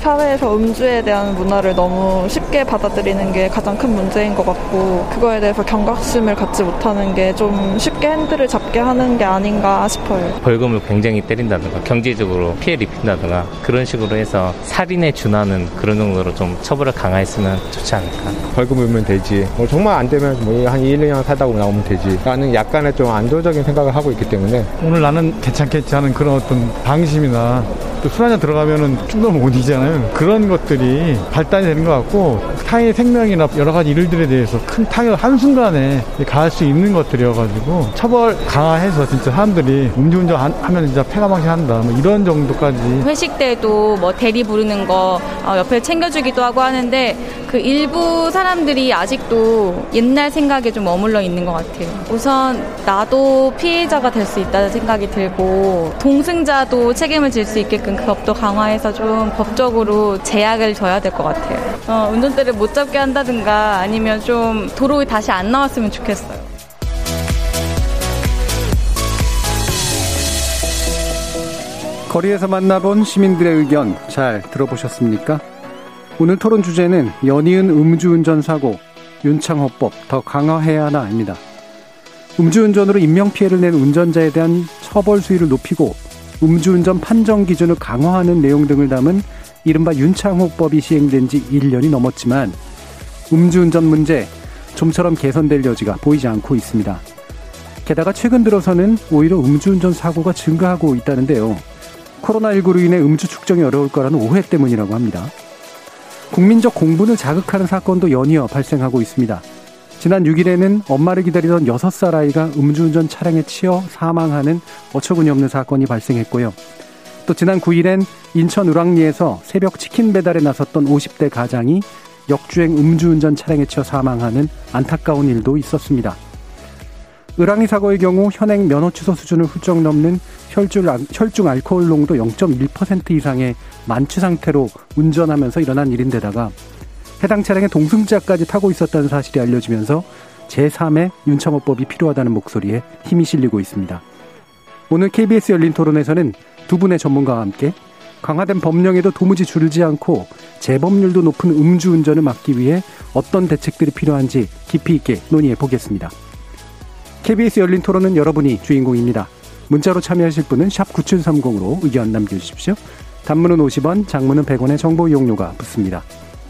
사회에서 음주에 대한 문화를 너무 쉽게 받아들이는 게 가장 큰 문제인 것 같고 그거에 대해서 경각심을 갖지 못하는 게 좀 쉽게 핸들을 잡게 하는 게 아닌가 싶어요. 벌금을 굉장히 때린다든가 경제적으로 피해를 입힌다든가 그런 식으로 해서 살인에 준하는 그런 정도로 좀 처벌을 강화했으면 좋지 않을까. 벌금 물면 되지. 뭐 정말 안 되면 뭐한 1, 2년 살다고 나오면 되지. 라는 약간의 좀 안도적인 생각을 하고 있기 때문에 오늘 나는 괜찮겠지 하는 그런 어떤 방심이나 또 술 한잔 들어가면은 충동 못 이잖아요. 그런 것들이 발단이 되는 것 같고 타인의 생명이나 여러 가지 일들에 대해서 큰 타격 한순간에 가할 수 있는 것들이어가지고 처벌 강화해서 진짜 사람들이 음주운전 하면 진짜 폐가망신한다 뭐 이런 정도까지 회식 때도 뭐 대리 부르는 거 어, 옆에 챙겨주기도 하고 하는데 그 일부 사람들이 아직도 옛날 생각에 좀 머물러 있는 것 같아요. 우선 나도 피해자가 될 수 있다는 생각이 들고 동승자도 책임을 질 수 있게끔 그 법도 강화해서 좀 법적으로 제약을 둬야 될 것 같아요. 어, 운전대를 못 잡게 한다든가 아니면 좀 도로에 다시 안 나왔으면 좋겠어요. 거리에서 만나본 시민들의 의견 잘 들어보셨습니까? 오늘 토론 주제는 연이은 음주운전 사고, 윤창호법 더 강화해야 하나입니다. 음주운전으로 인명피해를 낸 운전자에 대한 처벌 수위를 높이고 음주운전 판정 기준을 강화하는 내용 등을 담은 이른바 윤창호법이 시행된 지 1년이 넘었지만 음주운전 문제 좀처럼 개선될 여지가 보이지 않고 있습니다. 게다가 최근 들어서는 오히려 음주운전 사고가 증가하고 있다는데요. 코로나19로 인해 음주 측정이 어려울 거라는 오해 때문이라고 합니다. 국민적 공분을 자극하는 사건도 연이어 발생하고 있습니다. 지난 6일에는 엄마를 기다리던 6살 아이가 음주운전 차량에 치여 사망하는 어처구니 없는 사건이 발생했고요. 또 지난 9일엔 인천 을왕리에서 새벽 치킨 배달에 나섰던 50대 가장이 역주행 음주운전 차량에 치여 사망하는 안타까운 일도 있었습니다. 을왕리 사고의 경우 현행 면허 취소 수준을 훌쩍 넘는 혈중 알코올 농도 0.1% 이상의 만취 상태로 운전하면서 일어난 일인데다가 해당 차량의 동승자까지 타고 있었다는 사실이 알려지면서 제3의 윤창호법이 필요하다는 목소리에 힘이 실리고 있습니다. 오늘 KBS 열린 토론에서는 두 분의 전문가와 함께 강화된 법령에도 도무지 줄지 않고 재범률도 높은 음주운전을 막기 위해 어떤 대책들이 필요한지 깊이 있게 논의해 보겠습니다. KBS 열린 토론은 여러분이 주인공입니다. 문자로 참여하실 분은 9730으로 의견 남겨주십시오. 단문은 50원, 장문은 100원의 정보 이용료가 붙습니다.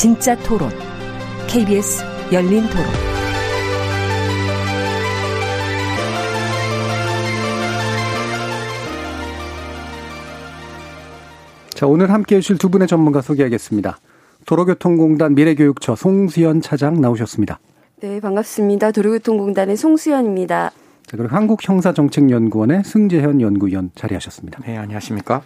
진짜 토론, KBS 열린 토론. 자, 오늘 함께 해주실 두 분의 전문가 소개하겠습니다. 도로교통공단 미래교육처 송수연 차장 나오셨습니다. 네, 반갑습니다. 도로교통공단의 송수연입니다. 자, 그리고 한국형사정책연구원의 승재현 연구위원 자리하셨습니다. 네, 안녕하십니까.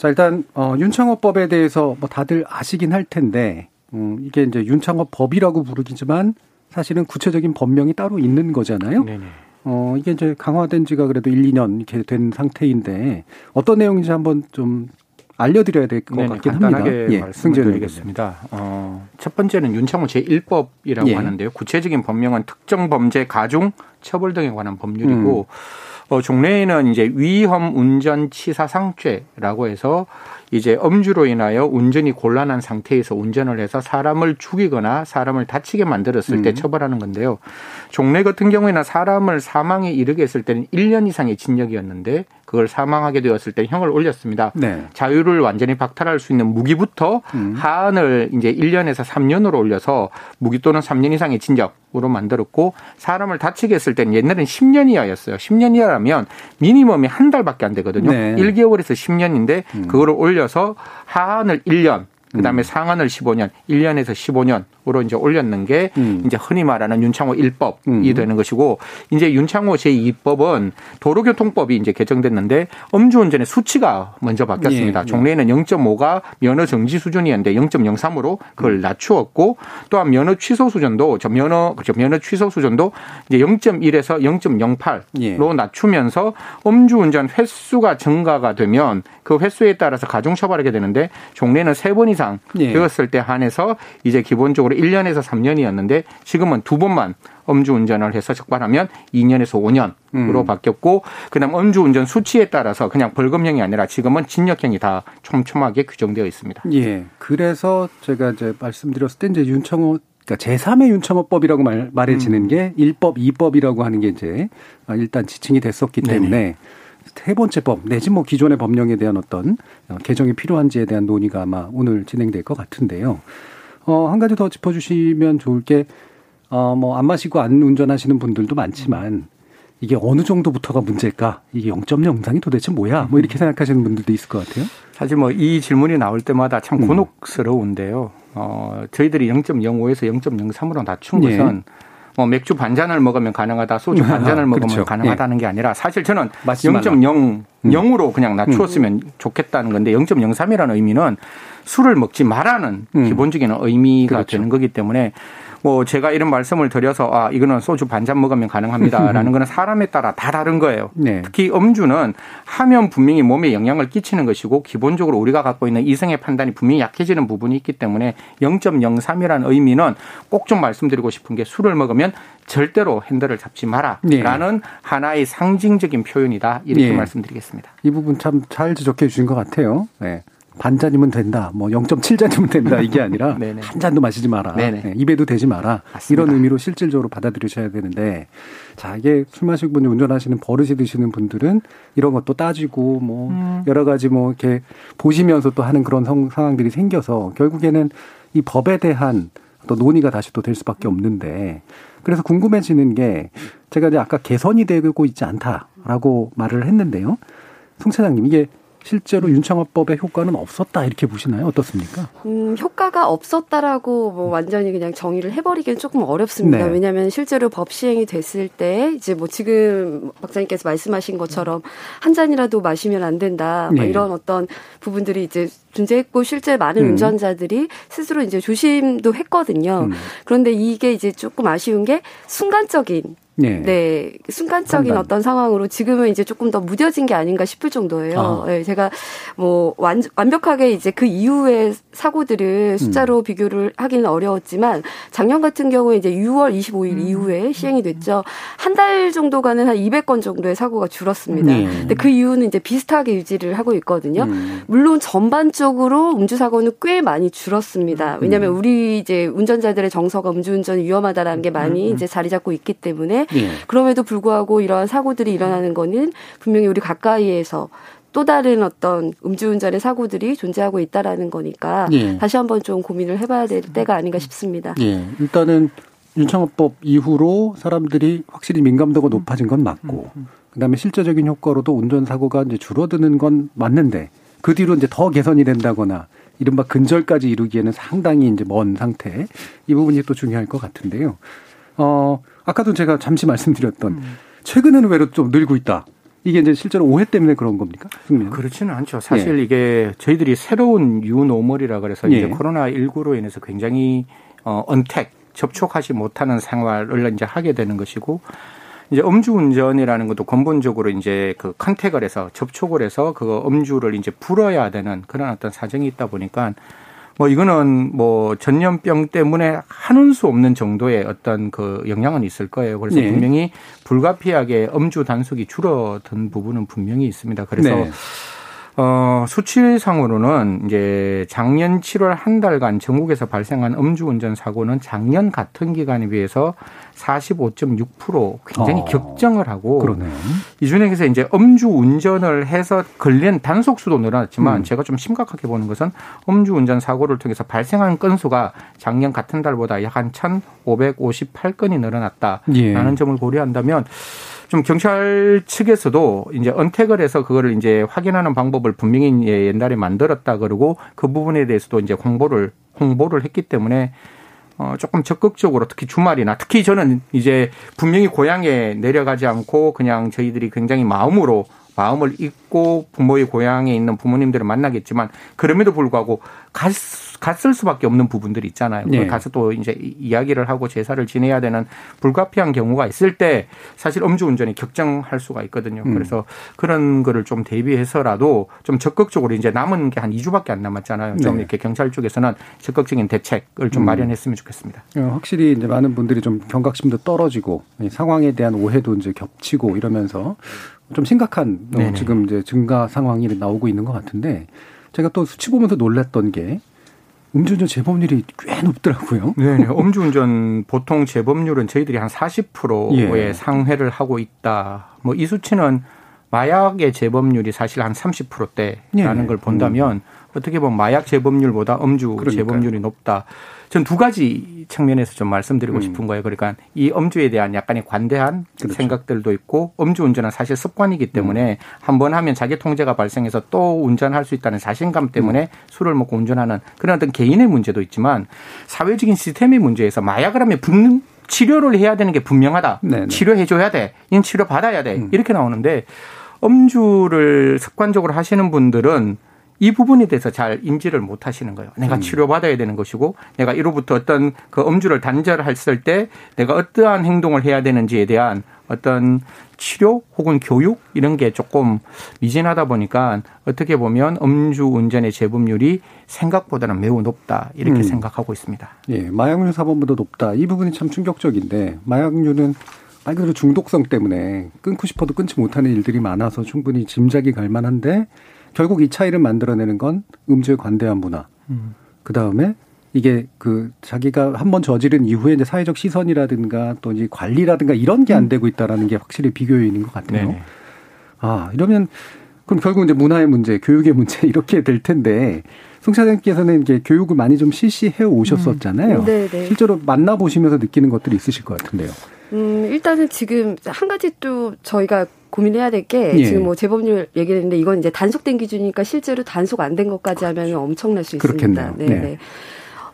자, 일단, 어, 윤창호법에 대해서 뭐 다들 아시긴 할 텐데, 음, 이게 이제 윤창호법이라고 부르지만 사실은 구체적인 법령이 따로 있는 거잖아요. 네네. 어, 이게 이제 강화된 지가 그래도 1, 2년 이렇게 된 상태인데 어떤 내용인지 한번 좀 알려드려야 될 것 같긴 간단하게 합니다. 예, 말씀드리겠습니다. 어, 첫 번째는 윤창호 제1법이라고 예. 하는데요. 구체적인 법령은 특정 범죄 가중 처벌 등에 관한 법률이고 음. 어, 종래에는 이제 위험 운전 치사 상죄라고 해서 이제 음주로 인하여 운전이 곤란한 상태에서 운전을 해서 사람을 죽이거나 사람을 다치게 만들었을 때 음. 처벌하는 건데요. 종래 같은 경우에는 사람을 사망에 이르게 했을 때는 1년 이상의 징역이었는데 그걸 사망하게 되었을 때 형을 올렸습니다. 네. 자유를 완전히 박탈할 수 있는 무기부터 음. 하한을 이제 1년에서 3년으로 올려서 무기 또는 3년 이상의 징역으로 만들었고 사람을 다치게 했을 때는 옛날엔 10년 이하였어요. 10년 이하라면 미니멈이 한 달밖에 안 되거든요. 네. 1개월에서 10년인데 음. 그거를 올려 서 하한을 1년 그다음에 음. 상한을 15년, 1년에서 15년 으로 이제 올렸는 게 음. 이제 흔히 말하는 윤창호 1법이 음. 되는 것이고 이제 윤창호 제2법은 도로교통법이 이제 개정됐는데 음주운전의 수치가 먼저 바뀌었습니다. 예. 종래에는 0.5가 면허 정지 수준이었는데 0.03으로 그걸 음. 낮추었고 또한 면허 취소 수준도 저 면허 그렇죠. 면허 취소 수준도 이제 0.1에서 0.08로 예. 낮추면서 음주운전 횟수가 증가가 되면 그 횟수에 따라서 가중 처벌하게 되는데 종래는 세 번 이상 예. 되었을 때 한해서 이제 기본적으로 1년에서 3년이었는데 지금은 두 번만 음주운전을 해서 적발하면 2년에서 5년으로 음. 바뀌었고 그다음 음주운전 수치에 따라서 그냥 벌금형이 아니라 지금은 징역형이 다 촘촘하게 규정되어 있습니다. 예. 그래서 제가 이제 말씀드렸을 때 이제 윤청호 그러니까 제3의 윤청호법이라고 말, 말해지는 음. 게 1법, 2법이라고 하는 게 이제 일단 지칭이 됐었기 때문에 네네. 세 번째 법 내지 뭐 기존의 법령에 대한 어떤 개정이 필요한지에 대한 논의가 아마 오늘 진행될 것 같은데요. 어, 한 가지 더 짚어주시면 좋을 게, 어, 뭐, 안 마시고 안 운전하시는 분들도 많지만, 이게 어느 정도부터가 문제일까? 이게 0.0상이 도대체 뭐야? 뭐 이렇게 생각하시는 분들도 있을 것 같아요. 사실 뭐 이 질문이 나올 때마다 참 음. 곤혹스러운데요. 어, 저희들이 0.05에서 0.03으로 낮춘 예. 것은 뭐 맥주 반 잔을 먹으면 가능하다, 소주 반 잔을 아, 먹으면 그렇죠. 가능하다는 게 아니라 사실 저는 0.0 0으로 음. 그냥 낮추었으면 음. 좋겠다는 건데 0.03이라는 의미는 술을 먹지 말라는 음. 기본적인 의미가 그렇죠. 되는 거기 때문에 뭐 제가 이런 말씀을 드려서 아 이거는 소주 반잔 먹으면 가능합니다라는 거는 사람에 따라 다 다른 거예요. 네. 특히 음주는 하면 분명히 몸에 영향을 끼치는 것이고 기본적으로 우리가 갖고 있는 이성의 판단이 분명히 약해지는 부분이 있기 때문에 0.03이라는 의미는 꼭 좀 말씀드리고 싶은 게 술을 먹으면 절대로 핸들을 잡지 마라라는 네. 하나의 상징적인 표현이다 이렇게 네. 말씀드리겠습니다. 이 부분 참 잘 지적해 주신 것 같아요. 네. 반 잔이면 된다. 뭐 0.7잔이면 된다. 이게 아니라 한 잔도 마시지 마라. 네, 입에도 대지 마라. 맞습니다. 이런 의미로 실질적으로 받아들이셔야 되는데 자, 이게 술 마시고 분이 운전하시는 버릇이 드시는 분들은 이런 것도 따지고 뭐 음. 여러 가지 뭐 이렇게 보시면서 또 하는 그런 상황들이 생겨서 결국에는 이 법에 대한 또 논의가 다시 또 될 수밖에 없는데 그래서 궁금해지는 게 제가 이제 아까 개선이 되고 있지 않다라고 말을 했는데요. 송 차장님 이게 실제로 윤창호법의 효과는 없었다 이렇게 보시나요? 어떻습니까? 음, 효과가 없었다라고 뭐 완전히 그냥 정의를 해버리기는 조금 어렵습니다. 네. 왜냐하면 실제로 법 시행이 됐을 때 이제 뭐 지금 박사님께서 말씀하신 것처럼 한 잔이라도 마시면 안 된다 네. 이런 어떤 부분들이 이제 존재했고 실제 많은 음. 운전자들이 스스로 이제 조심도 했거든요. 음. 그런데 이게 이제 조금 아쉬운 게 순간적인 네. 네. 순간적인 판단. 어떤 상황으로 지금은 이제 조금 더 무뎌진 게 아닌가 싶을 정도예요. 아. 네, 제가 뭐 완, 완벽하게 이제 그 이후의 사고들을 숫자로 음. 비교를 하기는 어려웠지만 작년 같은 경우에 이제 6월 25일 음. 이후에 시행이 됐죠. 한 달 정도가는 한 200건 정도의 사고가 줄었습니다. 네. 근데 그 이유는 이제 비슷하게 유지를 하고 있거든요. 음. 물론 전반적으로 음주 사고는 꽤 많이 줄었습니다. 왜냐하면 음. 우리 이제 운전자들의 정서가 음주운전 위험하다라는 게 많이 음. 이제 자리 잡고 있기 때문에 예. 그럼에도 불구하고 이러한 사고들이 일어나는 거는 분명히 우리 가까이에서 또 다른 어떤 음주운전의 사고들이 존재하고 있다라는 거니까 예. 다시 한번 좀 고민을 해봐야 될 때가 아닌가 싶습니다. 예. 일단은 윤창호법 이후로 사람들이 확실히 민감도가 높아진 건 맞고, 음, 음. 그다음에 실제적인 효과로도 운전 사고가 이제 줄어드는 건 맞는데 그 뒤로 이제 더 개선이 된다거나 이른바 근절까지 이루기에는 상당히 이제 먼 상태 이 부분이 또 중요할 것 같은데요. 어 아까도 제가 잠시 말씀드렸던 음. 최근에는 외로 좀 늘고 있다. 이게 이제 실제로 오해 때문에 그런 겁니까? 승리는? 그렇지는 않죠. 사실 예. 이게 저희들이 새로운 유노멀이라 그래서 예. 이제 코로나 19로 인해서 굉장히 어 언택 접촉하지 못하는 생활을 이제 하게 되는 것이고 이제 음주운전이라는 것도 근본적으로 이제 그 컨택을 해서 접촉을 해서 그 음주를 이제 불어야 되는 그런 어떤 사정이 있다 보니까 뭐 이거는 뭐 전염병 때문에 하는 수 없는 정도의 어떤 그 영향은 있을 거예요. 그래서 네. 분명히 불가피하게 음주 단속이 줄어든 부분은 분명히 있습니다. 그래서 네. 어, 수치상으로는 이제 작년 7월 한 달간 전국에서 발생한 음주운전 사고는 작년 같은 기간에 비해서 45.6% 굉장히 어, 격정을 하고 그러네요. 이 중에서 이제 음주운전을 해서 걸린 단속 수도 늘어났지만 음. 제가 좀 심각하게 보는 것은 음주운전 사고를 통해서 발생한 건수가 작년 같은 달보다 약 한 1,558건이 늘어났다라는 예. 점을 고려한다면 좀 경찰 측에서도 이제 언택을 해서 그거를 이제 확인하는 방법을 분명히 옛날에 만들었다 그러고 그 부분에 대해서도 이제 홍보를 홍보를 했기 때문에 어 조금 적극적으로 특히 주말이나 특히 저는 이제 분명히 고향에 내려가지 않고 그냥 저희들이 굉장히 마음으로 마음을 잊고 부모의 고향에 있는 부모님들을 만나겠지만 그럼에도 불구하고 갔, 갔을 수밖에 없는 부분들이 있잖아요. 네. 가서 또 이제 이야기를 하고 제사를 지내야 되는 불가피한 경우가 있을 때 사실 음주운전이 격정할 수가 있거든요. 음. 그래서 그런 거를 좀 대비해서라도 좀 적극적으로 이제 남은 게 한 2주밖에 안 남았잖아요. 좀 네. 이렇게 경찰 쪽에서는 적극적인 대책을 좀 음. 마련했으면 좋겠습니다. 어, 확실히 이제 많은 분들이 좀 경각심도 떨어지고 상황에 대한 오해도 이제 겹치고 이러면서 좀 심각한 어, 지금 이제 증가 상황이 나오고 있는 것 같은데 제가 또 수치 보면서 놀랐던 게 음주운전 재범률이 꽤 높더라고요. 네, 음주운전 보통 재범률은 저희들이 한 40%의 예. 상회를 하고 있다. 뭐 이 수치는 마약의 재범률이 사실 한 30%대라는 예. 걸 본다면 음. 어떻게 보면 마약 재범률보다 음주 그러니까요. 재범률이 높다. 전 두 가지 측면에서 좀 말씀드리고 음. 싶은 거예요. 그러니까 이 음주에 대한 약간의 관대한 그렇죠. 생각들도 있고 음주 운전은 사실 습관이기 때문에 음. 한번 하면 자기 통제가 발생해서 또 운전할 수 있다는 자신감 때문에 음. 술을 먹고 운전하는 그런 어떤 개인의 문제도 있지만 사회적인 시스템의 문제에서 마약을 하면 분 치료를 해야 되는 게 분명하다. 네네. 치료해줘야 돼. 이건 치료 받아야 돼. 음. 이렇게 나오는데 음주를 습관적으로 하시는 분들은 이 부분에 대해서 잘 인지를 못 하시는 거예요. 내가 음. 치료받아야 되는 것이고 내가 이로부터 어떤 그 음주를 단절했을 때 내가 어떠한 행동을 해야 되는지에 대한 어떤 치료 혹은 교육 이런 게 조금 미진하다 보니까 어떻게 보면 음주 운전의 재범률이 생각보다는 매우 높다 이렇게 음. 생각하고 있습니다. 예, 마약류 사범보다 높다 이 부분이 참 충격적인데 마약류는 말 그대로 중독성 때문에 끊고 싶어도 끊지 못하는 일들이 많아서 충분히 짐작이 갈 만한데 결국 이 차이를 만들어내는 건 음주에 관대한 문화. 음. 그 다음에 이게 그 자기가 한 번 저지른 이후에 이제 사회적 시선이라든가 또 이제 관리라든가 이런 게안 음. 되고 있다라는 게 확실히 비교 요인인 것 같아요. 네네. 아 이러면 그럼 결국 이제 문화의 문제, 교육의 문제 이렇게 될 텐데 송 차장님께서는 이제 교육을 많이 좀 실시해 오셨었잖아요. 음. 실제로 만나 보시면서 느끼는 것들이 있으실 것 같은데요. 음, 일단은 지금 한 가지 또 저희가 고민해야 될게 예. 지금 뭐 재범률 얘기했는데 이건 이제 단속된 기준이니까 실제로 단속 안 된 것까지 하면 그렇죠. 엄청날 수 있습니다. 그렇겠네요. 네. 네. 네.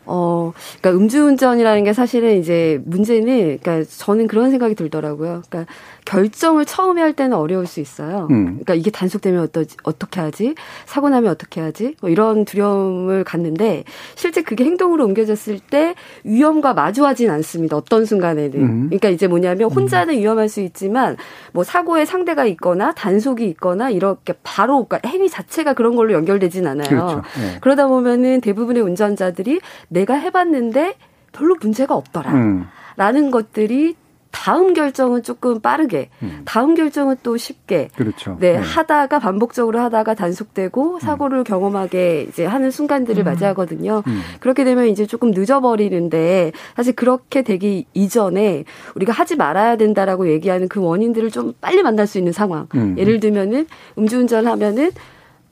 어, 그러니까 음주운전이라는 게 사실은 이제 문제는, 그러니까 저는 그런 생각이 들더라고요. 그러니까 결정을 처음에 할 때는 어려울 수 있어요. 음. 그러니까 이게 단속되면 어떠, 어떻게 하지? 사고 나면 어떻게 하지? 뭐 이런 두려움을 갖는데 실제 그게 행동으로 옮겨졌을 때 위험과 마주하진 않습니다. 어떤 순간에는. 음. 그러니까 이제 뭐냐면 혼자는 음. 위험할 수 있지만 뭐 사고의 상대가 있거나 단속이 있거나 이렇게 바로 그러니까 행위 자체가 그런 걸로 연결되진 않아요. 그렇죠. 네. 그러다 보면은 대부분의 운전자들이 내가 해봤는데 별로 문제가 없더라. 음. 라는 것들이 다음 결정은 조금 빠르게, 음. 다음 결정은 또 쉽게, 그렇죠. 네, 네, 하다가 반복적으로 하다가 단속되고 음. 사고를 경험하게 이제 하는 순간들을 음. 맞이하거든요. 음. 그렇게 되면 이제 조금 늦어버리는데 사실 그렇게 되기 이전에 우리가 하지 말아야 된다라고 얘기하는 그 원인들을 좀 빨리 만날 수 있는 상황. 음. 예를 들면은 음주운전 하면은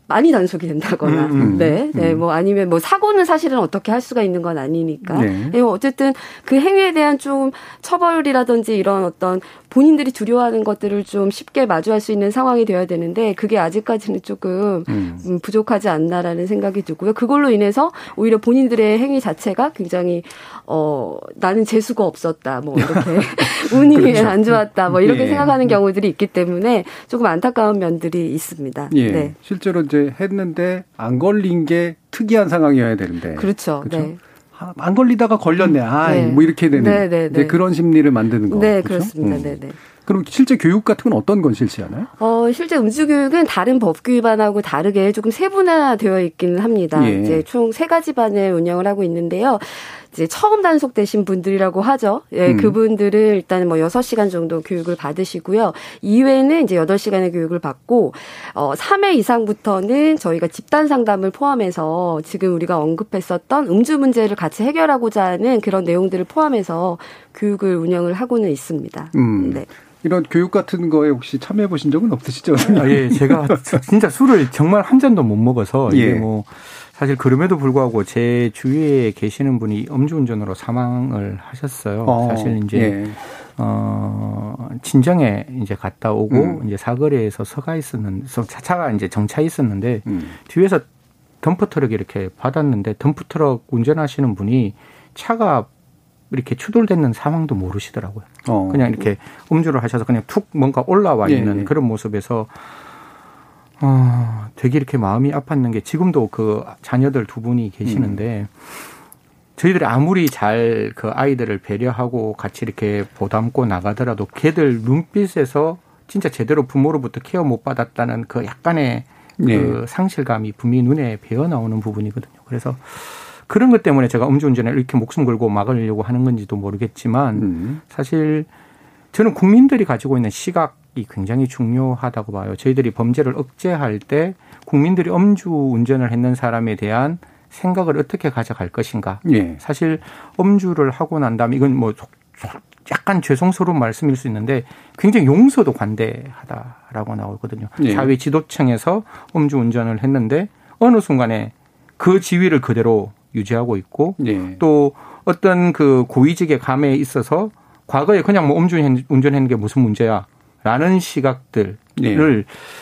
많이 단속이 된다거나, 음, 음, 네, 네, 음. 뭐 아니면 뭐 사고는 사실은 어떻게 할 수가 있는 건 아니니까. 네. 네, 어쨌든 그 행위에 대한 좀 처벌이라든지 이런 어떤 본인들이 두려워하는 것들을 좀 쉽게 마주할 수 있는 상황이 되어야 되는데 그게 아직까지는 조금 음. 음. 부족하지 않나라는 생각이 들고요. 그걸로 인해서 오히려 본인들의 행위 자체가 굉장히 어 나는 재수가 없었다, 뭐 이렇게 운이 그렇죠. 안 좋았다, 뭐 이렇게 예. 생각하는 경우들이 있기 때문에 조금 안타까운 면들이 있습니다. 예. 네. 실제로 이제 했는데 안 걸린 게 특이한 상황이어야 되는데. 그렇죠. 그렇죠? 네. 아, 안 걸리다가 걸렸네. 아, 네. 뭐 이렇게 되는 네, 네, 네. 그런 심리를 만드는 거. 네, 그렇죠? 그렇습니다. 음. 네, 네. 그럼 실제 교육 같은 건 어떤 건 실시하나요? 어, 실제 음주 교육은 다른 법규 위반하고 다르게 조금 세분화되어 있기는 합니다. 예. 이제 총 세 가지 반을 운영을 하고 있는데요. 이제 처음 단속되신 분들이라고 하죠. 예, 음. 그분들은 일단 뭐 6시간 정도 교육을 받으시고요. 이외에는 이제 8시간의 교육을 받고 어 3회 이상부터는 저희가 집단 상담을 포함해서 지금 우리가 언급했었던 음주 문제를 같이 해결하고자 하는 그런 내용들을 포함해서 교육을 운영을 하고는 있습니다. 음. 네. 이런 교육 같은 거에 혹시 참여해 보신 적은 없으시죠? 아, 예, 제가 진짜 술을 정말 한 잔도 못 먹어서 이게 예. 뭐 사실 그럼에도 불구하고 제 주위에 계시는 분이 음주운전으로 사망을 하셨어요. 어, 사실 이제 예. 어, 친정에 이제 갔다 오고 음. 이제 사거리에서 서가 있었는 차가 이제 정차 있었는데 음. 뒤에서 덤프 트럭이 이렇게 받았는데 덤프 트럭 운전하시는 분이 차가 이렇게 추돌되는 상황도 모르시더라고요. 어. 그냥 이렇게 음주를 하셔서 그냥 툭 뭔가 올라와 예, 있는 예. 그런 모습에서 어, 되게 이렇게 마음이 아팠는 게 지금도 그 자녀들 두 분이 계시는데 음. 저희들이 아무리 잘 그 아이들을 배려하고 같이 이렇게 보담고 나가더라도 걔들 눈빛에서 진짜 제대로 부모로부터 케어 못 받았다는 그 약간의 네. 그 상실감이 분명히 눈에 배어 나오는 부분이거든요. 그래서 그런 것 때문에 제가 음주운전을 이렇게 목숨 걸고 막으려고 하는 건지도 모르겠지만 음. 사실 저는 국민들이 가지고 있는 시각이 굉장히 중요하다고 봐요. 저희들이 범죄를 억제할 때 국민들이 음주 운전을 했는 사람에 대한 생각을 어떻게 가져갈 것인가. 예. 사실 음주를 하고 난 다음에 이건 뭐 약간 죄송스러운 말씀일 수 있는데 굉장히 용서도 관대하다라고 나오거든요. 예. 사회 지도층에서 음주 운전을 했는데 어느 순간에 그 지위를 그대로 유지하고 있고 예. 또 어떤 그 고위직의 감에 있어서 과거에 그냥 뭐 음주 운전하는 게 무슨 문제야 라는 시각들을 네.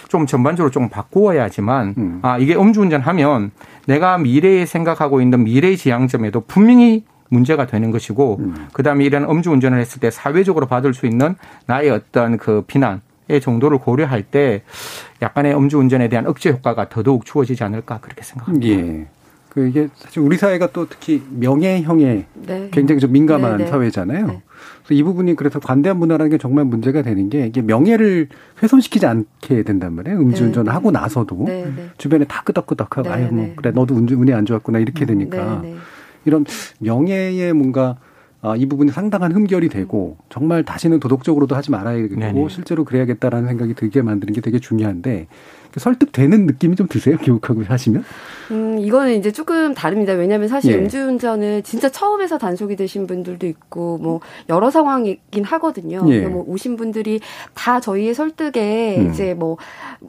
좀 전반적으로 좀 바꾸어야지만 음. 아 이게 음주운전하면 내가 미래에 생각하고 있는 미래 지향점에도 분명히 문제가 되는 것이고 음. 그다음에 이런 음주운전을 했을 때 사회적으로 받을 수 있는 나의 어떤 그 비난 의 정도를 고려할 때 약간의 음주운전에 대한 억제 효과가 더더욱 주어지지 않을까 그렇게 생각합니다. 예. 그 이게 사실 우리 사회가 또 특히 명예형에 네. 굉장히 좀 민감한 네, 네. 사회잖아요. 네. 그래서 이 부분이 그래서 관대한 문화라는 게 정말 문제가 되는 게 이게 명예를 훼손시키지 않게 된단 말이에요. 음주운전을 네. 하고 나서도 네, 주변에 다 끄덕끄덕하고 아유 뭐 그래 너도 운전 운이 안 좋았구나 이렇게 되니까 이런 명예의 뭔가 아, 이 부분이 상당한 흠결이 되고 정말 다시는 도덕적으로도 하지 말아야겠고 네네. 실제로 그래야겠다라는 생각이 들게 만드는 게 되게 중요한데 설득되는 느낌이 좀 드세요? 교육하고 하시면? 음, 이거는 이제 조금 다릅니다. 왜냐하면 사실 예. 음주운전은 진짜 처음에서 단속이 되신 분들도 있고 뭐 여러 상황이긴 하거든요. 예. 뭐 오신 분들이 다 저희의 설득에 음. 이제 뭐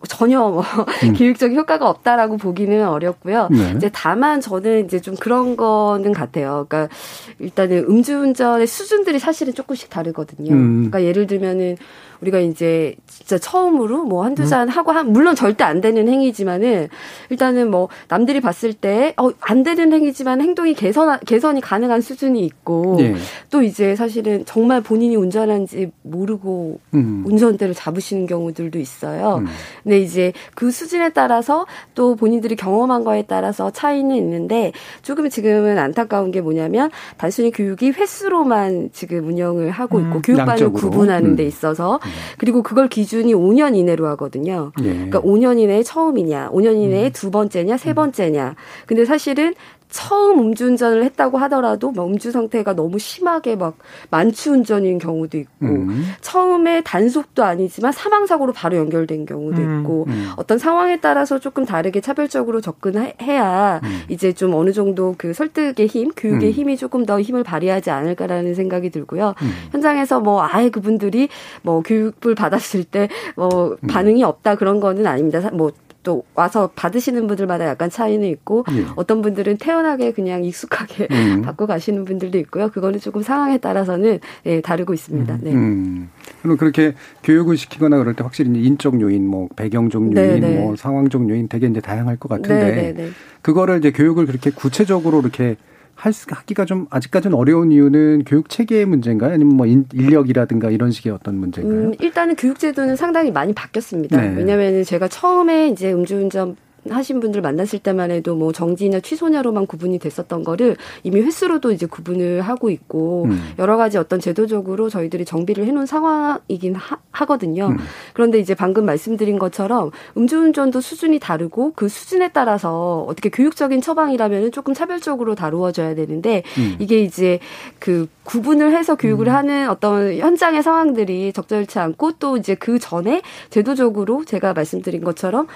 전혀 뭐 음. 교육적 효과가 없다라고 보기는 어렵고요. 네. 이제 다만 저는 이제 좀 그런 거는 같아요. 그러니까 일단은 음주운전의 수준들이 사실은 조금씩 다르거든요. 음. 그러니까 예를 들면은 우리가 이제 진짜 처음으로 뭐 한두 잔 음. 하고 한 물론 절대 안 되는 행위지만은 일단은 뭐 남들이 봤을 때 어 안 되는 행위지만 행동이 개선 개선이 가능한 수준이 있고 네. 또 이제 사실은 정말 본인이 운전한지 모르고 음. 운전대를 잡으시는 경우들도 있어요. 음. 근데 이제 그 수준에 따라서 또 본인들이 경험한 거에 따라서 차이는 있는데 조금 지금은 안타까운 게 뭐냐면 단순히 교육이 횟수로만 지금 운영을 하고 있고 음. 교육반을 구분하는 데 음. 있어서 음. 그리고 그걸 기준이 5년 이내로 하거든요. 예. 그러니까 5년 이내에 처음이냐, 5년 이내에 음. 두 번째냐, 세 음. 번째냐. 근데 사실은 처음 음주운전을 했다고 하더라도 뭐 음주 상태가 너무 심하게 막 만취운전인 경우도 있고 음. 처음에 단속도 아니지만 사망사고로 바로 연결된 경우도 음. 있고 음. 어떤 상황에 따라서 조금 다르게 차별적으로 접근해야 음. 이제 좀 어느 정도 그 설득의 힘, 교육의 음. 힘이 조금 더 힘을 발휘하지 않을까라는 생각이 들고요. 음. 현장에서 뭐 아예 그분들이 뭐 교육을 받았을 때 뭐 반응이 없다 그런 거는 아닙니다. 뭐 또 와서 받으시는 분들마다 약간 차이는 있고 예. 어떤 분들은 태어나게 그냥 익숙하게 음. 받고 가시는 분들도 있고요. 그거는 조금 상황에 따라서는 예, 다르고 있습니다. 네. 음. 그럼 그렇게 교육을 시키거나 그럴 때 확실히 인적 요인, 뭐 배경적 요인, 네네. 네. 뭐 상황적 요인 되게 이제 다양할 것 같은데 네네네. 네, 네. 그거를 이제 교육을 그렇게 구체적으로 이렇게 할 수, 하기가 좀 아직까지는 어려운 이유는 교육 체계의 문제인가요? 아니면 뭐 인력이라든가 이런 식의 어떤 문제인가요? 음, 일단은 교육 제도는 상당히 많이 바뀌었습니다. 네. 왜냐하면 제가 처음에 이제 음주운전 하신 분들 만났을 때만 해도 뭐 정지냐 취소냐로만 구분이 됐었던 거를 이미 횟수로도 이제 구분을 하고 있고 음. 여러 가지 어떤 제도적으로 저희들이 정비를 해놓은 상황이긴 하, 거든요 음. 그런데 이제 방금 말씀드린 것처럼 음주운전도 수준이 다르고 그 수준에 따라서 어떻게 교육적인 처방이라면 조금 차별적으로 다루어져야 되는데 음. 이게 이제 그 구분을 해서 교육을 음. 하는 어떤 현장의 상황들이 적절치 않고 또 이제 그 전에 제도적으로 제가 말씀드린 것처럼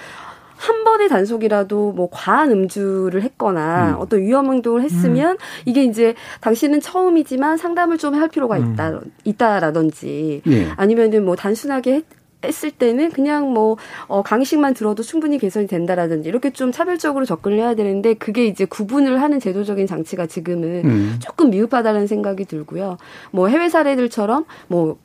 한 번의 단속이라도 뭐 과한 음주를 했거나 음. 어떤 위험 행동을 했으면 음. 이게 이제 당신은 처음이지만 상담을 좀 할 필요가 음. 있다 있다라든지 예. 아니면은 뭐 단순하게 했을 때는 그냥 뭐 어, 강의식만 들어도 충분히 개선이 된다라든지 이렇게 좀 차별적으로 접근을 해야 되는데 그게 이제 구분을 하는 제도적인 장치가 지금은 음. 조금 미흡하다는 생각이 들고요. 뭐 해외 사례들처럼 뭐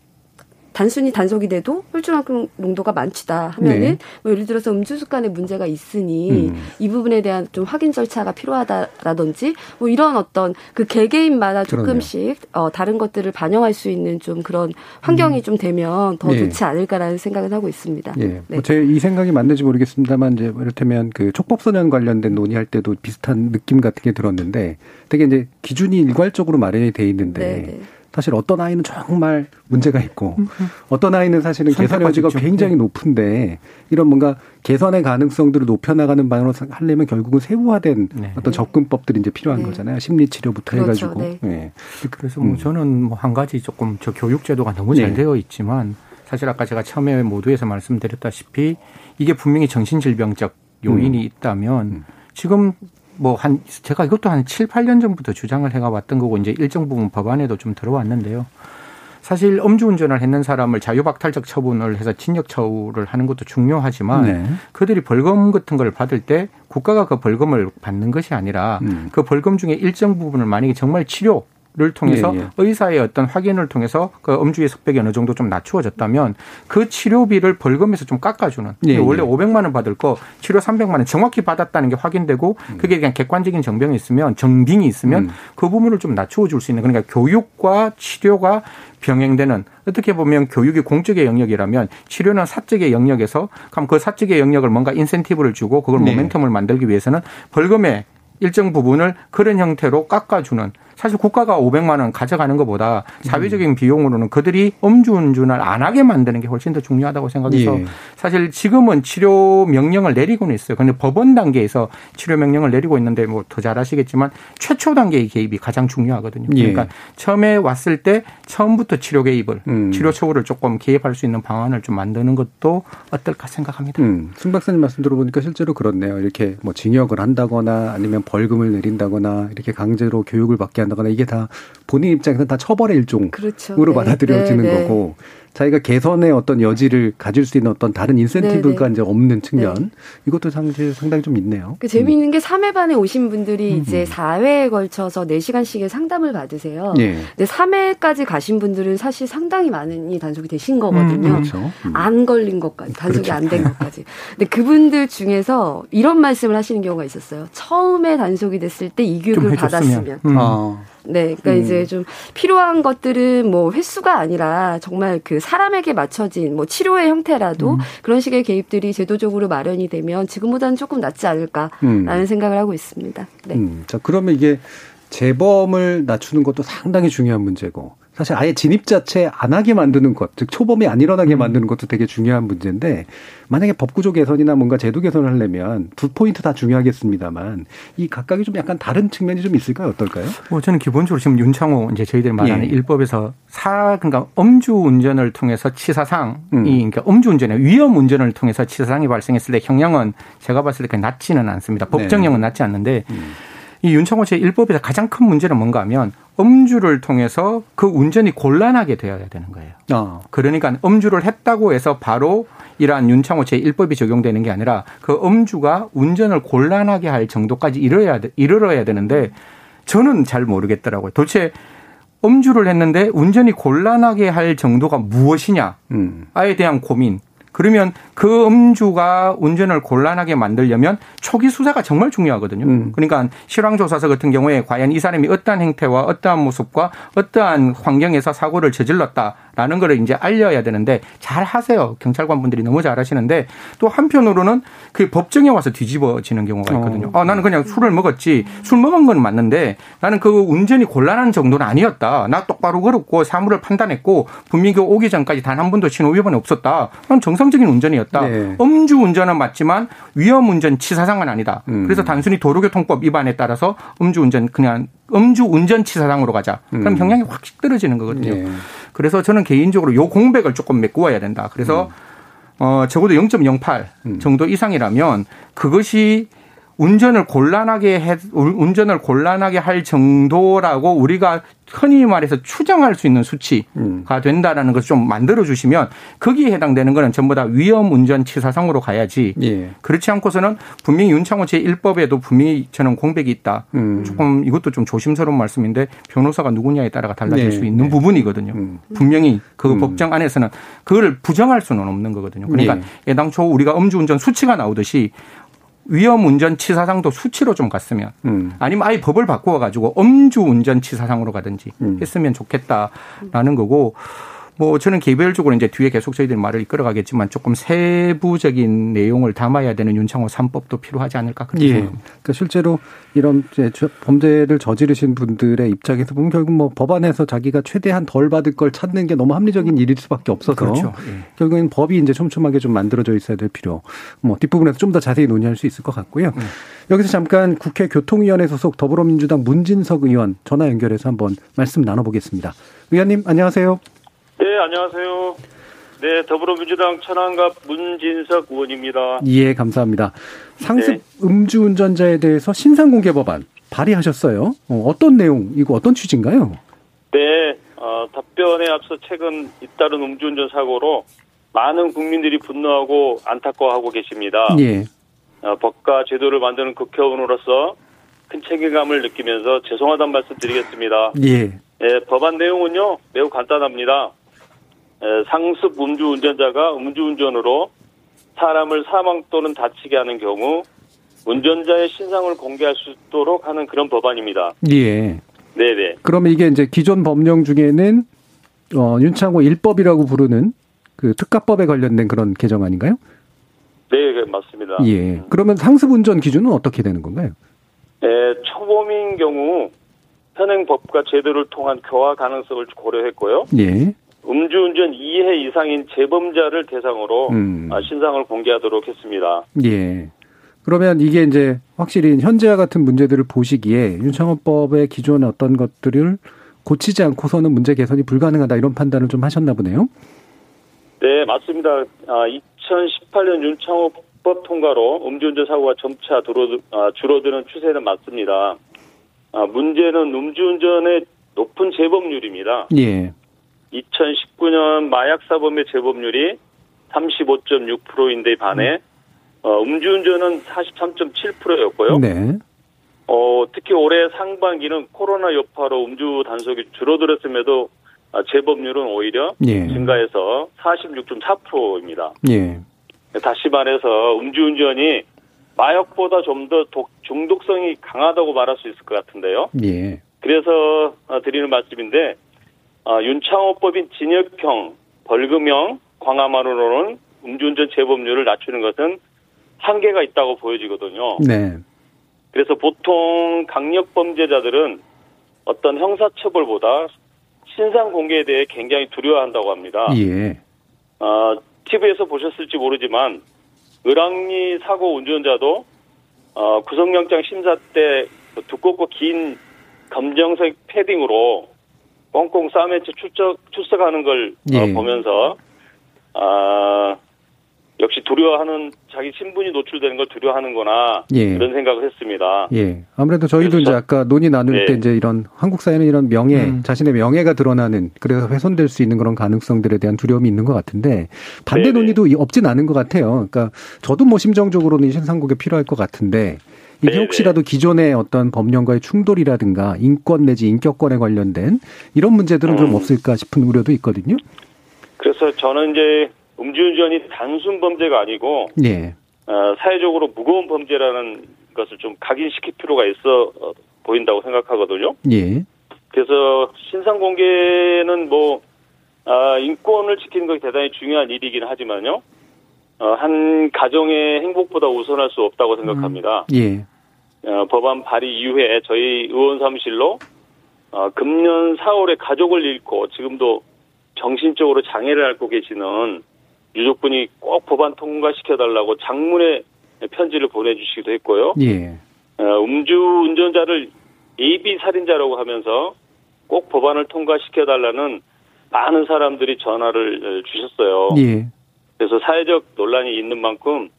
단순히 단속이 돼도 혈중압 농도가 많지다 하면은 네. 뭐 예를 들어서 음주 습관에 문제가 있으니 음. 이 부분에 대한 좀 확인 절차가 필요하다라든지 뭐 이런 어떤 그 개개인마다 조금씩 어, 다른 것들을 반영할 수 있는 좀 그런 환경이 음. 좀 되면 더 네. 좋지 않을까라는 생각을 하고 있습니다. 예. 네. 뭐 제 이 생각이 맞는지 모르겠습니다만 이제 이를테면 그 촉법소년 관련된 논의할 때도 비슷한 느낌 같은 게 들었는데 되게 이제 기준이 일괄적으로 마련이 돼 있는데 네, 네. 사실 어떤 아이는 정말 문제가 있고 어떤 아이는 사실은 개선 여지가 굉장히 높은데 이런 뭔가 개선의 가능성들을 높여나가는 방향으로 하려면 결국은 세부화된 네. 어떤 접근법들이 이제 필요한 네. 거잖아요. 심리 치료부터 그렇죠. 해가지고. 네. 네. 그래서 뭐 음. 저는 뭐 한 가지 조금 저 교육 제도가 너무 잘 네. 되어 있지만 사실 아까 제가 처음에 모두에서 말씀드렸다시피 이게 분명히 정신질병적 요인이 음. 있다면 음. 지금 뭐 한 제가 이것도 한 7, 8년 전부터 주장을 해가 왔던 거고 이제 일정 부분 법안에도 좀 들어왔는데요. 사실 음주운전을 했는 사람을 자유박탈적 처분을 해서 징역 처우를 하는 것도 중요하지만 네. 그들이 벌금 같은 걸 받을 때 국가가 그 벌금을 받는 것이 아니라 음. 그 벌금 중에 일정 부분을 만약에 정말 치료 를 통해서 예, 예. 의사의 어떤 확인을 통해서 그 음주의 석벽이 어느 정도 좀 낮추어졌다면 그 치료비를 벌금에서 좀 깎아주는 예, 원래 예. 500만 원 받을 거 치료 300만 원 정확히 받았다는 게 확인되고 음. 그게 그냥 객관적인 정병이 있으면 정빙이 있으면 음. 그 부분을 좀 낮추어 줄 수 있는 그러니까 교육과 치료가 병행되는 어떻게 보면 교육이 공적의 영역이라면 치료는 사적의 영역에서 그럼 그 사적의 영역을 뭔가 인센티브를 주고 그걸 네. 모멘텀을 만들기 위해서는 벌금의 일정 부분을 그런 형태로 깎아주는 사실 국가가 500만 원 가져가는 것보다 사회적인 비용으로는 그들이 음주운전을 안 하게 만드는 게 훨씬 더 중요하다고 생각해서 예. 사실 지금은 치료 명령을 내리고는 있어요. 그런데 법원 단계에서 치료 명령을 내리고 있는데 뭐 더 잘 아시겠지만 최초 단계의 개입이 가장 중요하거든요. 예. 그러니까 예. 처음에 왔을 때 처음부터 치료 개입을 음. 치료 처우를 조금 개입할 수 있는 방안을 좀 만드는 것도 어떨까 생각합니다. 음. 승 박사님 말씀 들어보니까 실제로 그렇네요. 이렇게 뭐 징역을 한다거나 아니면 벌금을 내린다거나 이렇게 강제로 교육을 받게 한다거나 이게 다 본인 입장에서는 다 처벌의 일종으로 그렇죠. 네. 받아들여지는 네. 거고 자기가 개선의 어떤 여지를 가질 수 있는 어떤 다른 인센티브가 네네. 이제 없는 측면 네. 이것도 상당히, 상당히 좀 있네요. 그 재미있는 음. 게 3회 반에 오신 분들이 음. 이제 4회에 걸쳐서 4시간씩의 상담을 받으세요. 네. 근데 3회까지 가신 분들은 사실 상당히 많이 단속이 되신 거거든요. 음, 그렇죠. 음. 안 걸린 것까지, 단속이 그렇죠. 안된 것까지. 근데 그분들 중에서 이런 말씀을 하시는 경우가 있었어요. 처음에 단속이 됐을 때 이 교육을 받았으면. 음. 아. 네, 그러니까 음. 이제 좀 필요한 것들은 뭐 횟수가 아니라 정말 그 사람에게 맞춰진 뭐 치료의 형태라도 음. 그런 식의 개입들이 제도적으로 마련이 되면 지금보다는 조금 낫지 않을까라는 음. 생각을 하고 있습니다. 네. 음. 자, 그러면 이게 재범을 낮추는 것도 상당히 중요한 문제고 사실 아예 진입 자체 안 하게 만드는 것, 즉 초범이 안 일어나게 음. 만드는 것도 되게 중요한 문제인데 만약에 법구조 개선이나 뭔가 제도 개선을 하려면 두 포인트 다 중요하겠습니다만 이 각각이 좀 약간 다른 측면이 좀 있을까요? 어떨까요? 뭐 저는 기본적으로 지금 윤창호 이제 저희들이 말하는 예. 일법에서 사 그러니까 음주 운전을 통해서 치사상이 음. 그러니까 음주 운전의 위험 운전을 통해서 치사상이 발생했을 때 형량은 제가 봤을 때 낮지는 않습니다. 법정형은 네. 낮지 않는데 음. 이 윤창호 제1법에서 가장 큰 문제는 뭔가 하면 음주를 통해서 그 운전이 곤란하게 되어야 되는 거예요. 어. 그러니까 음주를 했다고 해서 바로 이러한 윤창호 제1법이 적용되는 게 아니라 그 음주가 운전을 곤란하게 할 정도까지 이르러야, 이르러야 되는데 저는 잘 모르겠더라고요. 도대체 음주를 했는데 운전이 곤란하게 할 정도가 무엇이냐에 음. 대한 고민. 그러면 그 음주가 운전을 곤란하게 만들려면 초기 수사가 정말 중요하거든요. 음. 그러니까 실황조사서 같은 경우에 과연 이 사람이 어떠한 행태와 어떠한 모습과 어떠한 환경에서 사고를 저질렀다라는 거를 이제 알려야 되는데 잘 하세요. 경찰관 분들이 너무 잘 하시는데 또 한편으로는 그 법정에 와서 뒤집어지는 경우가 있거든요. 어. 아, 나는 그냥 술을 먹었지. 술 먹은 건 맞는데 나는 그 운전이 곤란한 정도는 아니었다. 나 똑바로 걸었고 사물을 판단했고 분명히 그 오기 전까지 단 한 번도 신호 위반이 없었다. 난 정상 정상적인 운전이었다. 네. 음주 운전은 맞지만 위험 운전 치사상은 아니다. 음. 그래서 단순히 도로교통법 위반에 따라서 음주 운전 그냥 음주 운전 치사상으로 가자. 그럼 음. 형량이 확 떨어지는 거거든요. 네. 그래서 저는 개인적으로 요 공백을 조금 메꾸어야 된다. 그래서 음. 어 적어도 0.08 음. 정도 이상이라면 그것이 운전을 곤란하게 해, 운전을 곤란하게 할 정도라고 우리가 흔히 말해서 추정할 수 있는 수치가 음. 된다라는 것을 좀 만들어 주시면 거기에 해당되는 거는 전부 다 위험 운전 치사상으로 가야지. 예. 그렇지 않고서는 분명히 윤창호 제1법에도 분명히 저는 공백이 있다. 음. 조금 이것도 좀 조심스러운 말씀인데 변호사가 누구냐에 따라가 달라질 네. 수 있는 네. 부분이거든요. 음. 분명히 그 음. 법정 안에서는 그걸 부정할 수는 없는 거거든요. 그러니까 예. 애당초 우리가 음주운전 수치가 나오듯이 위험 운전 치사상도 수치로 좀 갔으면 음. 아니면 아예 법을 바꾸어 가지고 음주 운전 치사상으로 가든지 음. 했으면 좋겠다라는 거고 뭐 저는 개별적으로 이제 뒤에 계속 저희들 말을 이끌어 가겠지만 조금 세부적인 내용을 담아야 되는 윤창호 3법도 필요하지 않을까 그렇게 예. 생각합니다. 그러니까 실제로 이런 범죄를 저지르신 분들의 입장에서 보면 결국 뭐 법안에서 자기가 최대한 덜 받을 걸 찾는 게 너무 합리적인 일일 수밖에 없어서 그렇죠. 예. 결국엔 법이 이제 촘촘하게 좀 만들어져 있어야 될 필요. 뭐 뒷부분에서 좀 더 자세히 논의할 수 있을 것 같고요. 음. 여기서 잠깐 국회 교통위원회 소속 더불어민주당 문진석 의원 전화 연결해서 한번 말씀 나눠보겠습니다. 의원님 안녕하세요. 네, 안녕하세요. 네, 더불어민주당 천안갑 문진석 의원입니다. 예, 감사합니다. 상습 네. 음주운전자에 대해서 신상공개 법안 발의하셨어요. 어, 떤 내용이고 어떤 취지인가요? 네, 어, 답변에 앞서 최근 잇따른 음주운전 사고로 많은 국민들이 분노하고 안타까워하고 계십니다. 예. 어, 법과 제도를 만드는 국회의원으로서 큰 책임감을 느끼면서 죄송하다는 말씀 드리겠습니다. 예. 예, 법안 내용은요, 매우 간단합니다. 상습 음주운전자가 음주운전으로 사람을 사망 또는 다치게 하는 경우 운전자의 신상을 공개할 수 있도록 하는 그런 법안입니다. 예. 네네. 그러면 이게 이제 기존 법령 중에는 어, 윤창호 1법이라고 부르는 그 특가법에 관련된 그런 개정 아닌가요? 네, 네 맞습니다. 예. 그러면 상습 운전 기준은 어떻게 되는 건가요? 네, 초범인 경우 현행 법과 제도를 통한 교화 가능성을 고려했고요. 예. 음주운전 2회 이상인 재범자를 대상으로 음. 아, 신상을 공개하도록 했습니다. 예. 그러면 이게 이제 확실히 현재와 같은 문제들을 보시기에 윤창호법의 기존의 어떤 것들을 고치지 않고서는 문제 개선이 불가능하다 이런 판단을 좀 하셨나 보네요. 네, 맞습니다. 아, 2018년 윤창호법 통과로 음주운전 사고가 점차 아, 줄어드는 추세는 맞습니다. 아, 문제는 음주운전의 높은 재범률입니다. 예. 2019년 마약사범의 재범률이 35.6%인데 반해 어, 음주운전은 43.7%였고요. 네. 어, 특히 올해 상반기는 코로나 여파로 음주 단속이 줄어들었음에도 아, 재범률은 오히려 예. 증가해서 46.4%입니다. 예. 다시 말해서 음주운전이 마약보다 좀 더 중독성이 강하다고 말할 수 있을 것 같은데요. 예. 그래서 어, 드리는 말씀인데 어, 윤창호법인 진역형, 벌금형, 광화만으로는 음주운전 재범률을 낮추는 것은 한계가 있다고 보여지거든요. 네. 그래서 보통 강력 범죄자들은 어떤 형사처벌보다 신상 공개에 대해 굉장히 두려워한다고 합니다. 예. 어, TV에서 보셨을지 모르지만 을왕리 사고 운전자도 어, 구속영장 심사 때 두껍고 긴 검정색 패딩으로 꽁꽁 싸매쳐 출석, 출석하는 걸 어, 예. 어, 보면서, 아, 역시 두려워하는 자기 신분이 노출되는 걸 두려워하는구나 예. 그런 생각을 했습니다. 예. 아무래도 저희도 이제 아까 논의 나눌 네. 때 이제 이런 한국 사회는 이런 명예, 음. 자신의 명예가 드러나는 그래서 훼손될 수 있는 그런 가능성들에 대한 두려움이 있는 것 같은데 반대 네네. 논의도 없진 않은 것 같아요. 그러니까 저도 뭐 심정적으로는 신상국에 필요할 것 같은데 이게 네네. 혹시라도 기존의 어떤 법령과의 충돌이라든가 인권 내지 인격권에 관련된 이런 문제들은 음. 좀 없을까 싶은 우려도 있거든요. 그래서 저는 이제 음주운전이 단순 범죄가 아니고 예. 어, 사회적으로 무거운 범죄라는 것을 좀 각인시킬 필요가 있어 어, 보인다고 생각하거든요. 예. 그래서 신상 공개는 뭐 아, 인권을 지키는 것이 대단히 중요한 일이긴 하지만요. 어, 한 가정의 행복보다 우선할 수 없다고 생각합니다. 음, 예. 어, 법안 발의 이후에 저희 의원 사무실로 어, 금년 4월에 가족을 잃고 지금도 정신적으로 장애를 앓고 계시는 유족분이 꼭 법안 통과시켜달라고 장문의 편지를 보내주시기도 했고요. 예. 어, 음주 운전자를 예비 살인자라고 하면서 꼭 법안을 통과시켜달라는 많은 사람들이 전화를 주셨어요. 예. 그래서 사회적 논란이 있는 만큼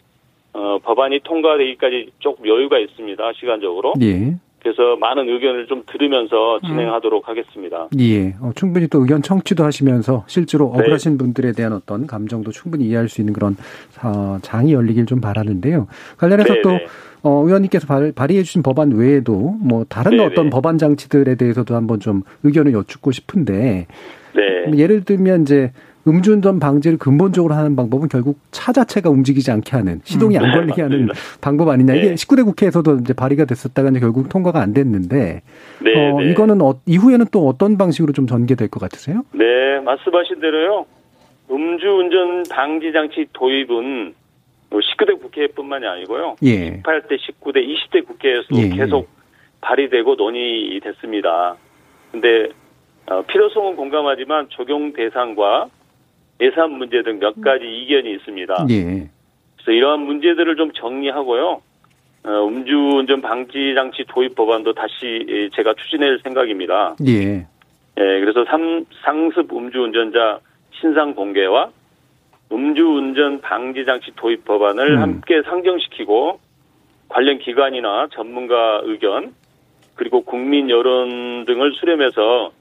어, 법안이 통과되기까지 조금 여유가 있습니다. 시간적으로. 예. 그래서 많은 의견을 좀 들으면서 음. 진행하도록 하겠습니다. 예. 어, 충분히 또 의견 청취도 하시면서 실제로 네. 억울하신 분들에 대한 어떤 감정도 충분히 이해할 수 있는 그런 어, 장이 열리길 좀 바라는데요. 관련해서 네, 또 네. 어, 의원님께서 발, 발의해 주신 법안 외에도 뭐 다른 네, 어떤 네. 법안 장치들에 대해서도 한번 좀 의견을 여쭙고 싶은데 네. 뭐 예를 들면 이제 음주운전 방지를 근본적으로 하는 방법은 결국 차 자체가 움직이지 않게 하는 시동이 안 음, 걸리게 네, 하는. 방법 아니냐 이게 네. 19대 국회에서도 이제 발의가 됐었다가 이제 결국 통과가 안 됐는데 네, 어, 네. 이거는 어, 이후에는 또 어떤 방식으로 좀 전개될 것 같으세요? 네, 말씀하신 대로요. 음주운전 방지 장치 도입은 19대 국회뿐만이 아니고요. 예. 18대, 19대, 20대 국회에서도 예. 계속 발의되고 논의됐습니다. 근데 어, 필요성은 공감하지만 적용 대상과 예산 문제 등 몇 가지 이견이 있습니다. 예. 그래서 이러한 문제들을 좀 정리하고요. 어, 음주운전 방지 장치 도입 법안도 다시 예, 제가 추진할 생각입니다. 예. 예, 그래서 삼, 상습 음주운전자 신상 공개와 음주운전 방지 장치 도입 법안을 음. 함께 상정시키고 관련 기관이나 전문가 의견 그리고 국민 여론 등을 수렴해서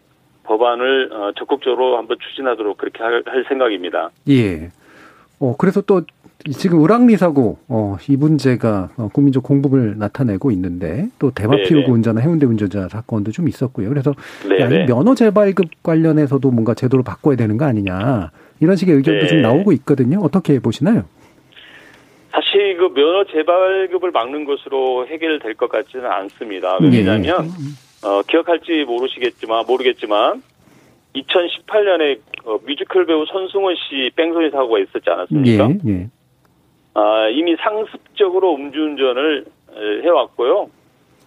법안을 어, 적극적으로 한번 추진하도록 그렇게 할, 할 생각입니다. 예. 어, 그래서 또 지금 을왕리 사고, 어, 이 문제가 어, 국민적 공분을 나타내고 있는데 또 대마 네네. 피우고 운전한 해운대 운전자 사건도 좀 있었고요. 그래서 야, 이 네네. 면허 재발급 관련해서도 뭔가 제도를 바꿔야 되는 거 아니냐. 이런 식의 의견도 네. 좀 나오고 있거든요. 어떻게 보시나요? 사실 그 면허 재발급을 막는 것으로 해결될 것 같지는 않습니다. 예. 왜냐하면 어, 기억할지 모르시겠지만 모르겠지만 2018년에 어, 뮤지컬 배우 손승원 씨 뺑소니 사고가 있었지 않았습니까? 예, 예. 아, 이미 상습적으로 음주운전을 에, 해왔고요.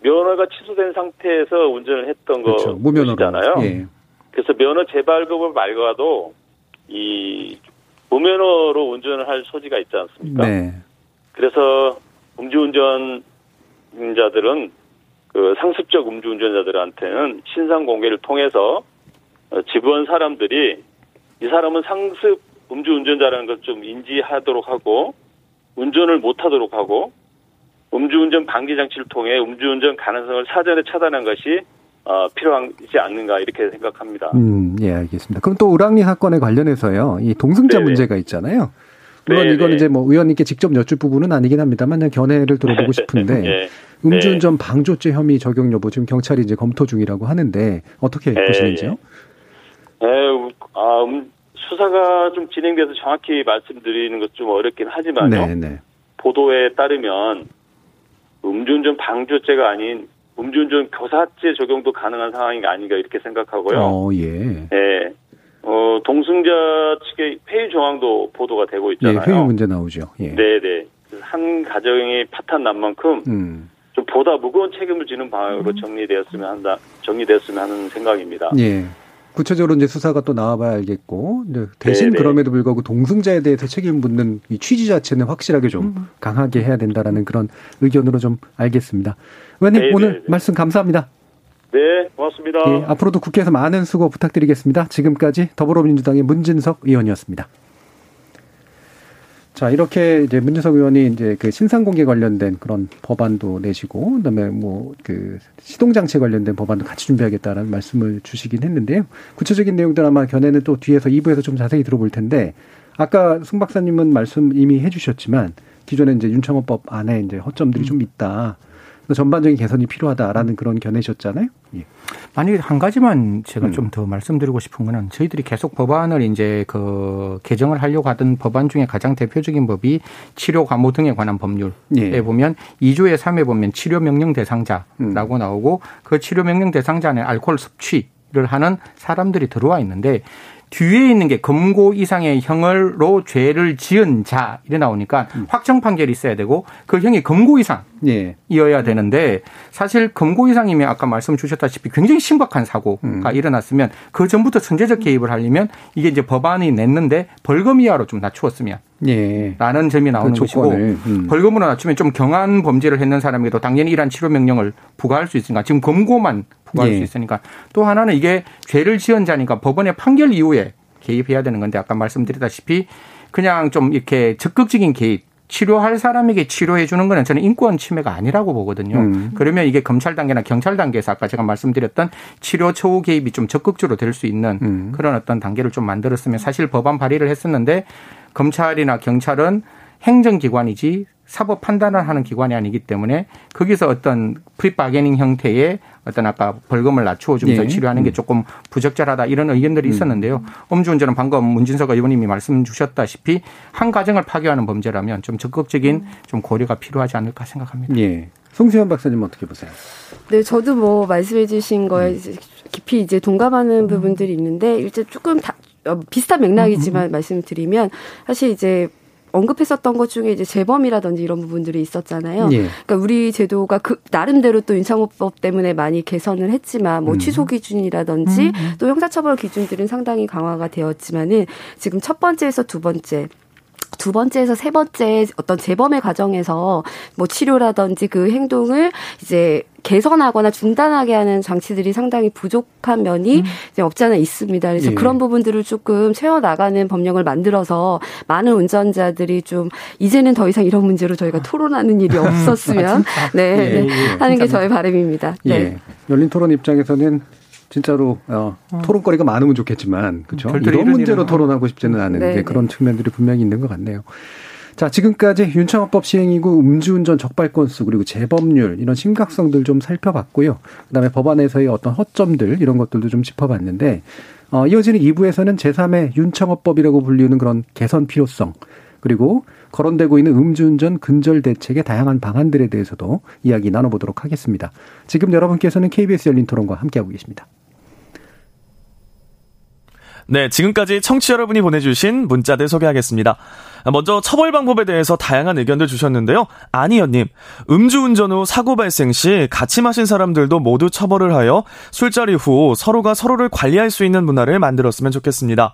면허가 취소된 상태에서 운전을 했던 그렇죠. 것이잖아요. 예. 그래서 면허 재발급을 말고도 이 무면허로 운전을 할 소지가 있지 않습니까? 네. 그래서 음주운전자들은 그 상습적 음주운전자들한테는 신상 공개를 통해서 어, 집원 사람들이 이 사람은 상습 음주운전자라는 걸 좀 인지하도록 하고 운전을 못하도록 하고 음주운전 방지 장치를 통해 음주운전 가능성을 사전에 차단한 것이 어, 필요하지 않는가 이렇게 생각합니다. 음, 예, 알겠습니다. 그럼 또 을왕리 사건에 관련해서요. 이 동승자 네네. 문제가 있잖아요. 물론 네네. 이거는 이제 뭐 의원님께 직접 여쭐 부분은 아니긴 합니다만 그냥 견해를 들어보고 싶은데 예. 음주운전 방조죄 혐의 적용 여부 지금 경찰이 이제 검토 중이라고 하는데 어떻게 네. 보시는지요? 에, 아, 음, 수사가 좀 진행돼서 정확히 말씀드리는 것 좀 어렵긴 하지만요. 네, 네. 보도에 따르면 음주운전 방조죄가 아닌 음주운전 교사죄 적용도 가능한 상황이 아닌가 이렇게 생각하고요. 어, 예. 예. 어, 동승자 측의 회유 정황도 보도가 되고 예, 있잖아요. 회유 문제 나오죠. 예. 네네. 한 가정이 파탄 난 만큼 음. 좀 보다 무거운 책임을 지는 방향으로 정리되었으면 한다, 정리되었으면 하는 생각입니다. 예. 구체적으로 이제 수사가 또 나와봐야 알겠고 대신 네네. 그럼에도 불구하고 동승자에 대해서 책임 묻는 이 취지 자체는 확실하게 좀 음. 강하게 해야 된다라는 그런 의견으로 좀 알겠습니다. 의원님 네네네. 오늘 말씀 감사합니다. 네, 고맙습니다. 예, 앞으로도 국회에서 많은 수고 부탁드리겠습니다. 지금까지 더불어민주당의 문진석 의원이었습니다. 자, 이렇게 이제 문진석 의원이 이제 그 신상 공개 관련된 그런 법안도 내시고, 그다음에 뭐 그 시동 장치 관련된 법안도 같이 준비하겠다라는 말씀을 주시긴 했는데요. 구체적인 내용들 아마 견해는 또 뒤에서 2부에서 좀 자세히 들어볼 텐데, 아까 승 박사님은 말씀 이미 해 주셨지만, 기존에 이제 윤창호법 안에 이제 허점들이 좀 있다. 전반적인 개선이 필요하다라는 그런 견해셨잖아요. 예. 만약에 한 가지만 제가 음. 좀더 말씀드리고 싶은 거는 저희들이 계속 법안을 이제 그 개정을 하려고 하던 법안 중에 가장 대표적인 법이 치료 감호 등에 관한 법률에 예. 보면 2조의 3에 보면 치료 명령 대상자라고 음. 나오고 그 치료 명령 대상자 안에 알코올 섭취를 하는 사람들이 들어와 있는데 뒤에 있는 게 검고 이상의 형을로 죄를 지은 자 이래 나오니까 음. 확정 판결이 있어야 되고 그 형이 검고 이상 예. 이어야 되는데 사실 검고 이상이면 아까 말씀 주셨다시피 굉장히 심각한 사고가 음. 일어났으면 그 전부터 선제적 개입을 하려면 이게 이제 법안이 냈는데 벌금 이하로 좀 낮추었으면 예. 라는 점이 나오는 그 것이고 음. 벌금으로 낮추면 좀 경한 범죄를 했는 사람에게도 당연히 이러한 치료 명령을 부과할 수 있으니까 지금 검고만 부과할 예. 수 있으니까 또 하나는 이게 죄를 지은 자니까 법원의 판결 이후에 개입해야 되는 건데 아까 말씀드렸다시피 그냥 좀 이렇게 적극적인 개입 치료할 사람에게 치료해 주는 거는 저는 인권 침해가 아니라고 보거든요. 음. 그러면 이게 검찰 단계나 경찰 단계에서 아까 제가 말씀드렸던 치료 초우 개입이 좀 적극적으로 될 수 있는 음. 그런 어떤 단계를 좀 만들었으면 사실 법안 발의를 했었는데 검찰이나 경찰은 행정기관이지 사법 판단을 하는 기관이 아니기 때문에 거기서 어떤 프리바게닝 형태의 어떤 아까 벌금을 낮추어 주면서 네. 치료하는 게 음. 조금 부적절하다 이런 의견들이 음. 있었는데요. 음주운전은 방금 문진석 의원님이 말씀 주셨다시피 한 가정을 파괴하는 범죄라면 좀 적극적인 좀 고려가 필요하지 않을까 생각합니다. 예. 송세현 박사님 어떻게 보세요? 네, 저도 뭐 말씀해 주신 거에 음. 깊이 이제 동감하는 부분들이 있는데 일제 조금 다 어, 비슷한 맥락이지만 말씀드리면 사실 이제 언급했었던 것 중에 이제 재범이라든지 이런 부분들이 있었잖아요. 예. 그러니까 우리 제도가 그 나름대로 또 윤창호법 때문에 많이 개선을 했지만 뭐 음. 취소 기준이라든지 음, 음. 또 형사처벌 기준들은 상당히 강화가 되었지만은 지금 첫 번째에서 두 번째 두 번째에서 세 번째 어떤 재범의 과정에서 뭐 치료라든지 그 행동을 이제 개선하거나 중단하게 하는 장치들이 상당히 부족한 면이 음. 이제 없지 않아 있습니다. 그래서 예. 그런 부분들을 조금 채워 나가는 법령을 만들어서 많은 운전자들이 좀 이제는 더 이상 이런 문제로 저희가 토론하는 일이 없었으면 아, 네, 예, 네. 예. 하는 게 저의 바람입니다. 네. 예. 열린 토론 입장에서는 진짜로 어, 어. 토론거리가 많으면 좋겠지만 그렇죠. 이런 문제로 토론하고 싶지는 않은 네, 그런 측면들이 분명히 있는 것 같네요. 자, 지금까지 윤창호법 시행 이후 음주운전 적발 건수 그리고 재범률 이런 심각성들 좀 살펴봤고요. 그다음에 법안에서의 어떤 허점들 이런 것들도 좀 짚어봤는데 어, 이어지는 2부에서는 제3의 윤창호법이라고 불리는 그런 개선 필요성 그리고 거론되고 있는 음주운전 근절 대책의 다양한 방안들에 대해서도 이야기 나눠보도록 하겠습니다. 지금 여러분께서는 KBS 열린 토론과 함께하고 계십니다. 네, 지금까지 청취 여러분이 보내주신 문자들 소개하겠습니다. 먼저 처벌 방법에 대해서 다양한 의견들 주셨는데요. 아니연님, 음주운전 후 사고 발생 시 같이 마신 사람들도 모두 처벌을 하여 술자리 후 서로가 서로를 관리할 수 있는 문화를 만들었으면 좋겠습니다.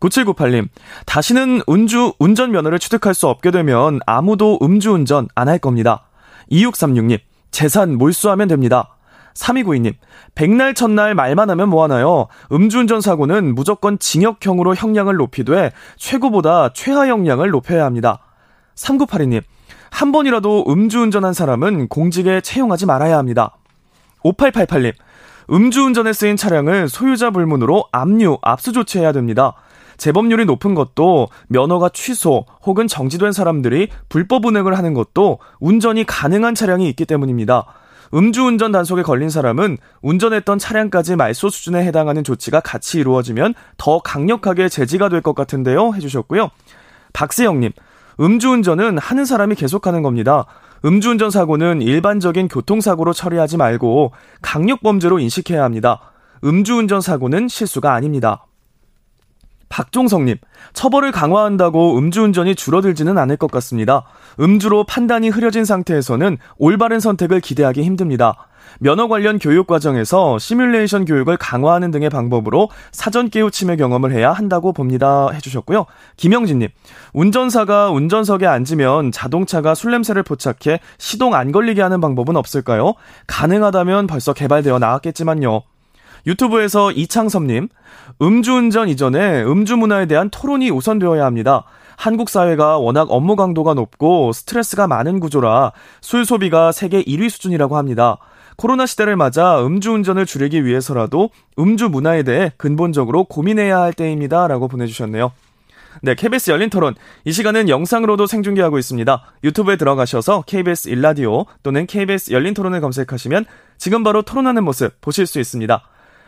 9798님, 다시는 운주, 운전면허를 취득할 수 없게 되면 아무도 음주운전 안 할 겁니다. 2636님, 재산 몰수하면 됩니다. 3292님, 백날 첫날 말만 하면 뭐하나요? 음주운전 사고는 무조건 징역형으로 형량을 높이되 최고보다 최하 형량을 높여야 합니다. 3982님, 한 번이라도 음주운전한 사람은 공직에 채용하지 말아야 합니다. 5888님, 음주운전에 쓰인 차량을 소유자 불문으로 압류, 압수 조치해야 됩니다. 재범률이 높은 것도 면허가 취소 혹은 정지된 사람들이 불법 운행을 하는 것도 운전이 가능한 차량이 있기 때문입니다. 음주운전 단속에 걸린 사람은 운전했던 차량까지 말소 수준에 해당하는 조치가 같이 이루어지면 더 강력하게 제지가 될 것 같은데요. 해주셨고요. 박세영님, 음주운전은 하는 사람이 계속하는 겁니다. 음주운전 사고는 일반적인 교통사고로 처리하지 말고 강력범죄로 인식해야 합니다. 음주운전 사고는 실수가 아닙니다. 박종성님, 처벌을 강화한다고 음주운전이 줄어들지는 않을 것 같습니다. 음주로 판단이 흐려진 상태에서는 올바른 선택을 기대하기 힘듭니다. 면허 관련 교육 과정에서 시뮬레이션 교육을 강화하는 등의 방법으로 사전 깨우침의 경험을 해야 한다고 봅니다. 해주셨고요. 김영진님, 운전사가 운전석에 앉으면 자동차가 술 냄새를 포착해 시동 안 걸리게 하는 방법은 없을까요? 가능하다면 벌써 개발되어 나왔겠지만요. 유튜브에서 이창섭님, 음주운전 이전에 음주 문화에 대한 토론이 우선되어야 합니다. 한국 사회가 워낙 업무 강도가 높고 스트레스가 많은 구조라 술 소비가 세계 1위 수준이라고 합니다. 코로나 시대를 맞아 음주운전을 줄이기 위해서라도 음주 문화에 대해 근본적으로 고민해야 할 때입니다. 라고 보내주셨네요. 네, KBS 열린 토론. 이 시간은 영상으로도 생중계하고 있습니다. 유튜브에 들어가셔서 KBS 일라디오 또는 KBS 열린 토론을 검색하시면 지금 바로 토론하는 모습 보실 수 있습니다.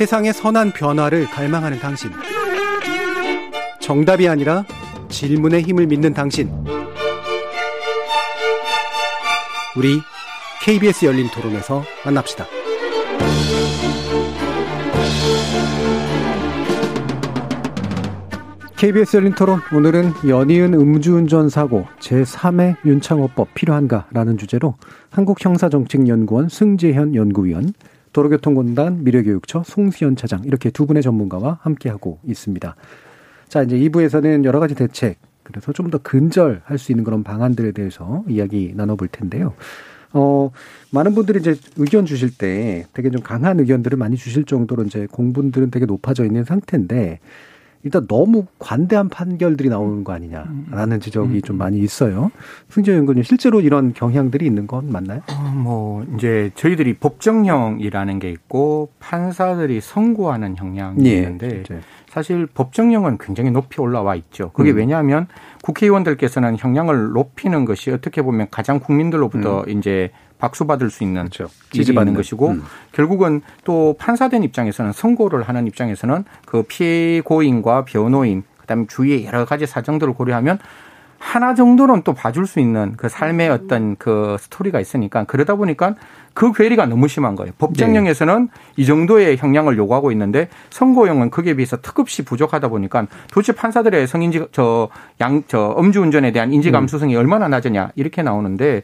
세상의 선한 변화를 갈망하는 당신. 정답이 아니라 질문의 힘을 믿는 당신. 우리 KBS 열린 토론에서 만납시다. KBS 열린 토론 오늘은 연이은 음주운전 사고 제3회 윤창호법 필요한가라는 주제로 한국형사정책연구원 승재현 연구위원 도로교통공단 미래교육처 송수현 차장 이렇게 두 분의 전문가와 함께하고 있습니다. 자 이제 2부에서는 여러 가지 대책 그래서 좀 더 근절할 수 있는 그런 방안들에 대해서 이야기 나눠볼 텐데요. 어, 많은 분들이 이제 의견 주실 때 되게 좀 강한 의견들을 많이 주실 정도로 이제 공분들은 되게 높아져 있는 상태인데 일단 너무 관대한 판결들이 나오는 거 아니냐라는 음. 지적이 음. 좀 많이 있어요. 승재 연구님 실제로 이런 경향들이 있는 건 맞나요? 어, 뭐 이제 저희들이 법정형이라는 게 있고 판사들이 선고하는 형량이 예, 있는데 진짜. 사실 법정형은 굉장히 높이 올라와 있죠. 그게 음. 왜냐하면 국회의원들께서는 형량을 높이는 것이 어떻게 보면 가장 국민들로부터 음. 이제 박수 받을 수 있는 그렇죠. 지지받는 것이고 음. 결국은 또 판사된 입장에서는 선고를 하는 입장에서는 그 피고인과 변호인 그다음에 주위의 여러 가지 사정들을 고려하면 하나 정도는 또 봐줄 수 있는 그 삶의 어떤 그 스토리가 있으니까 그러다 보니까 그 괴리가 너무 심한 거예요. 법정형에서는 네. 이 정도의 형량을 요구하고 있는데 선고형은 그에 비해서 특급시 부족하다 보니까 도대체 판사들의 성인지 저 양 저 음주운전에 대한 인지 감수성이 음. 얼마나 낮으냐 이렇게 나오는데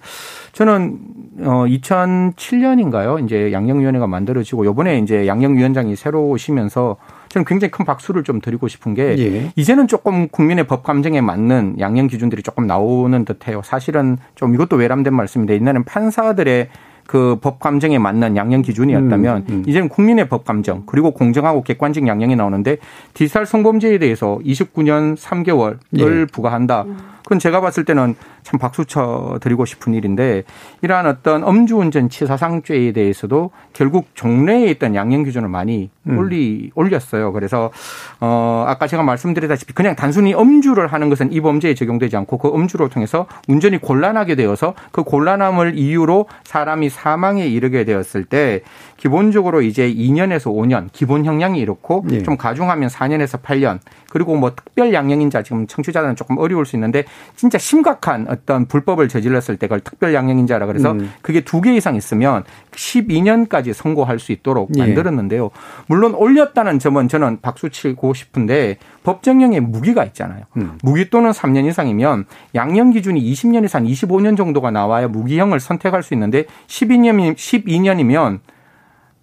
저는 어 2007년인가요? 이제 양형위원회가 만들어지고 요번에 이제 양형위원장이 새로 오시면서 저는 굉장히 큰 박수를 좀 드리고 싶은 게 예. 이제는 조금 국민의 법 감정에 맞는 양형 기준들이 조금 나오는 듯해요. 사실은 좀 이것도 외람된 말씀인데 옛날에는 판사들의 그법 감정에 맞는 양형 기준이었다면 음, 음. 이제는 국민의 법 감정 그리고 공정하고 객관적 양형이 나오는데 디지털 성범죄에 대해서 29년 3개월을 예. 부과한다. 그건 제가 봤을 때는 참 박수 쳐 드리고 싶은 일인데 이러한 어떤 음주운전 치사상죄에 대해서도 결국 종래에 있던 양형 기준을 많이 음. 올리 올렸어요. 그래서 어 아까 제가 말씀드렸다시피 그냥 단순히 음주를 하는 것은 이 범죄에 적용되지 않고 그 음주를 통해서 운전이 곤란하게 되어서 그 곤란함을 이유로 사람이 사망에 이르게 되었을 때 기본적으로 이제 2년에서 5년 기본 형량이 이렇고 네. 좀 가중하면 4년에서 8년 그리고 뭐 특별 양형인자 지금 청취자들은 조금 어려울 수 있는데 진짜 심각한 어떤 불법을 저질렀을 때 그걸 특별 양형인자라 그래서 음. 그게 두 개 이상 있으면 12년까지 선고할 수 있도록 예. 만들었는데요. 물론 올렸다는 점은 저는 박수 치고 싶은데 법정형에 무기가 있잖아요. 음. 무기 또는 3년 이상이면 양형 기준이 20년 이상 25년 정도가 나와야 무기형을 선택할 수 있는데 12년 12년이면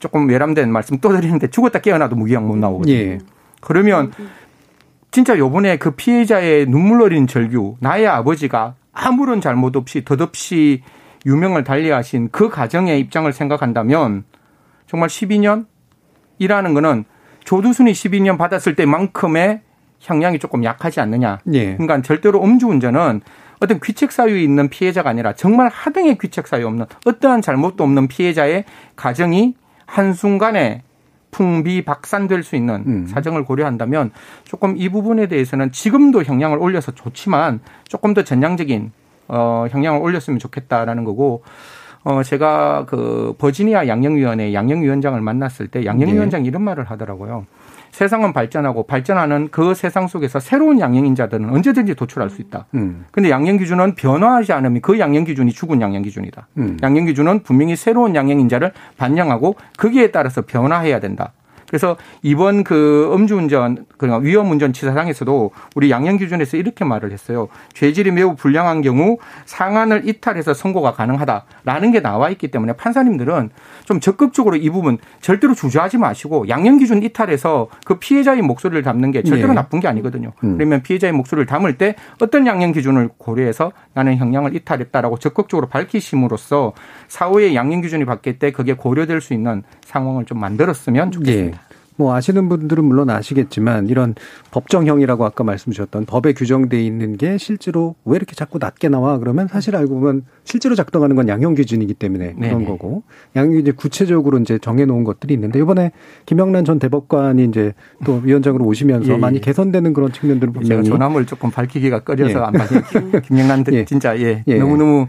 조금 외람된 말씀 또 드리는데 죽었다 깨어나도 무기형 못 나오거든요. 예. 그러면 진짜 요번에 그 피해자의 눈물 어린 절규, 나의 아버지가 아무런 잘못 없이 덧없이 유명을 달리하신 그 가정의 입장을 생각한다면 정말 12년 이라는 거는 조두순이 12년 받았을 때만큼의 형량이 조금 약하지 않느냐. 예. 그러니까 절대로 음주운전은 어떤 귀책 사유에 있는 피해자가 아니라 정말 하등의 귀책 사유 없는 어떠한 잘못도 없는 피해자의 가정이 한순간에 풍비박산될 수 있는 음. 사정을 고려한다면 조금 이 부분에 대해서는 지금도 형량을 올려서 좋지만 조금 더 전향적인 어 형량을 올렸으면 좋겠다라는 거고 어 제가 그 버지니아 양형위원회 양형위원장을 만났을 때 양형위원장이 네. 이런 말을 하더라고요. 세상은 발전하고 발전하는 그 세상 속에서 새로운 양형인자들은 언제든지 도출할 수 있다. 음. 근데 양형 기준은 변화하지 않으면 그 양형 기준이 죽은 양형 기준이다. 음. 양형 기준은 분명히 새로운 양형인자를 반영하고 거기에 따라서 변화해야 된다. 그래서 이번 그 음주운전, 그러니까 위험운전 치사상에서도 우리 양형 기준에서 이렇게 말을 했어요. 죄질이 매우 불량한 경우 상한을 이탈해서 선고가 가능하다라는 게 나와 있기 때문에 판사님들은 좀 적극적으로 이 부분 절대로 주저하지 마시고 양형 기준 이탈해서 그 피해자의 목소리를 담는 게 절대로 네. 나쁜 게 아니거든요. 음. 그러면 피해자의 목소리를 담을 때 어떤 양형 기준을 고려해서 나는 형량을 이탈했다라고 적극적으로 밝히심으로써 사후에 양형 기준이 바뀔 때 그게 고려될 수 있는 상황을 좀 만들었으면 좋겠습니다. 네. 뭐 아시는 분들은 물론 아시겠지만 이런 법정형이라고 아까 말씀 주셨던 법에 규정돼 있는 게 실제로 왜 이렇게 자꾸 낮게 나와 그러면 사실 알고 보면 실제로 작동하는 건 양형 기준이기 때문에 그런 네네. 거고 양형 이제 구체적으로 이제 정해 놓은 것들이 있는데 이번에 김영란 전 대법관이 이제 또 위원장으로 오시면서 예, 예. 많이 개선되는 그런 측면들을 분명히 제가 조남을 조금 밝히기가 꺼려서 예. 안 밝히 김영란 예. 진짜 예, 예. 너무너무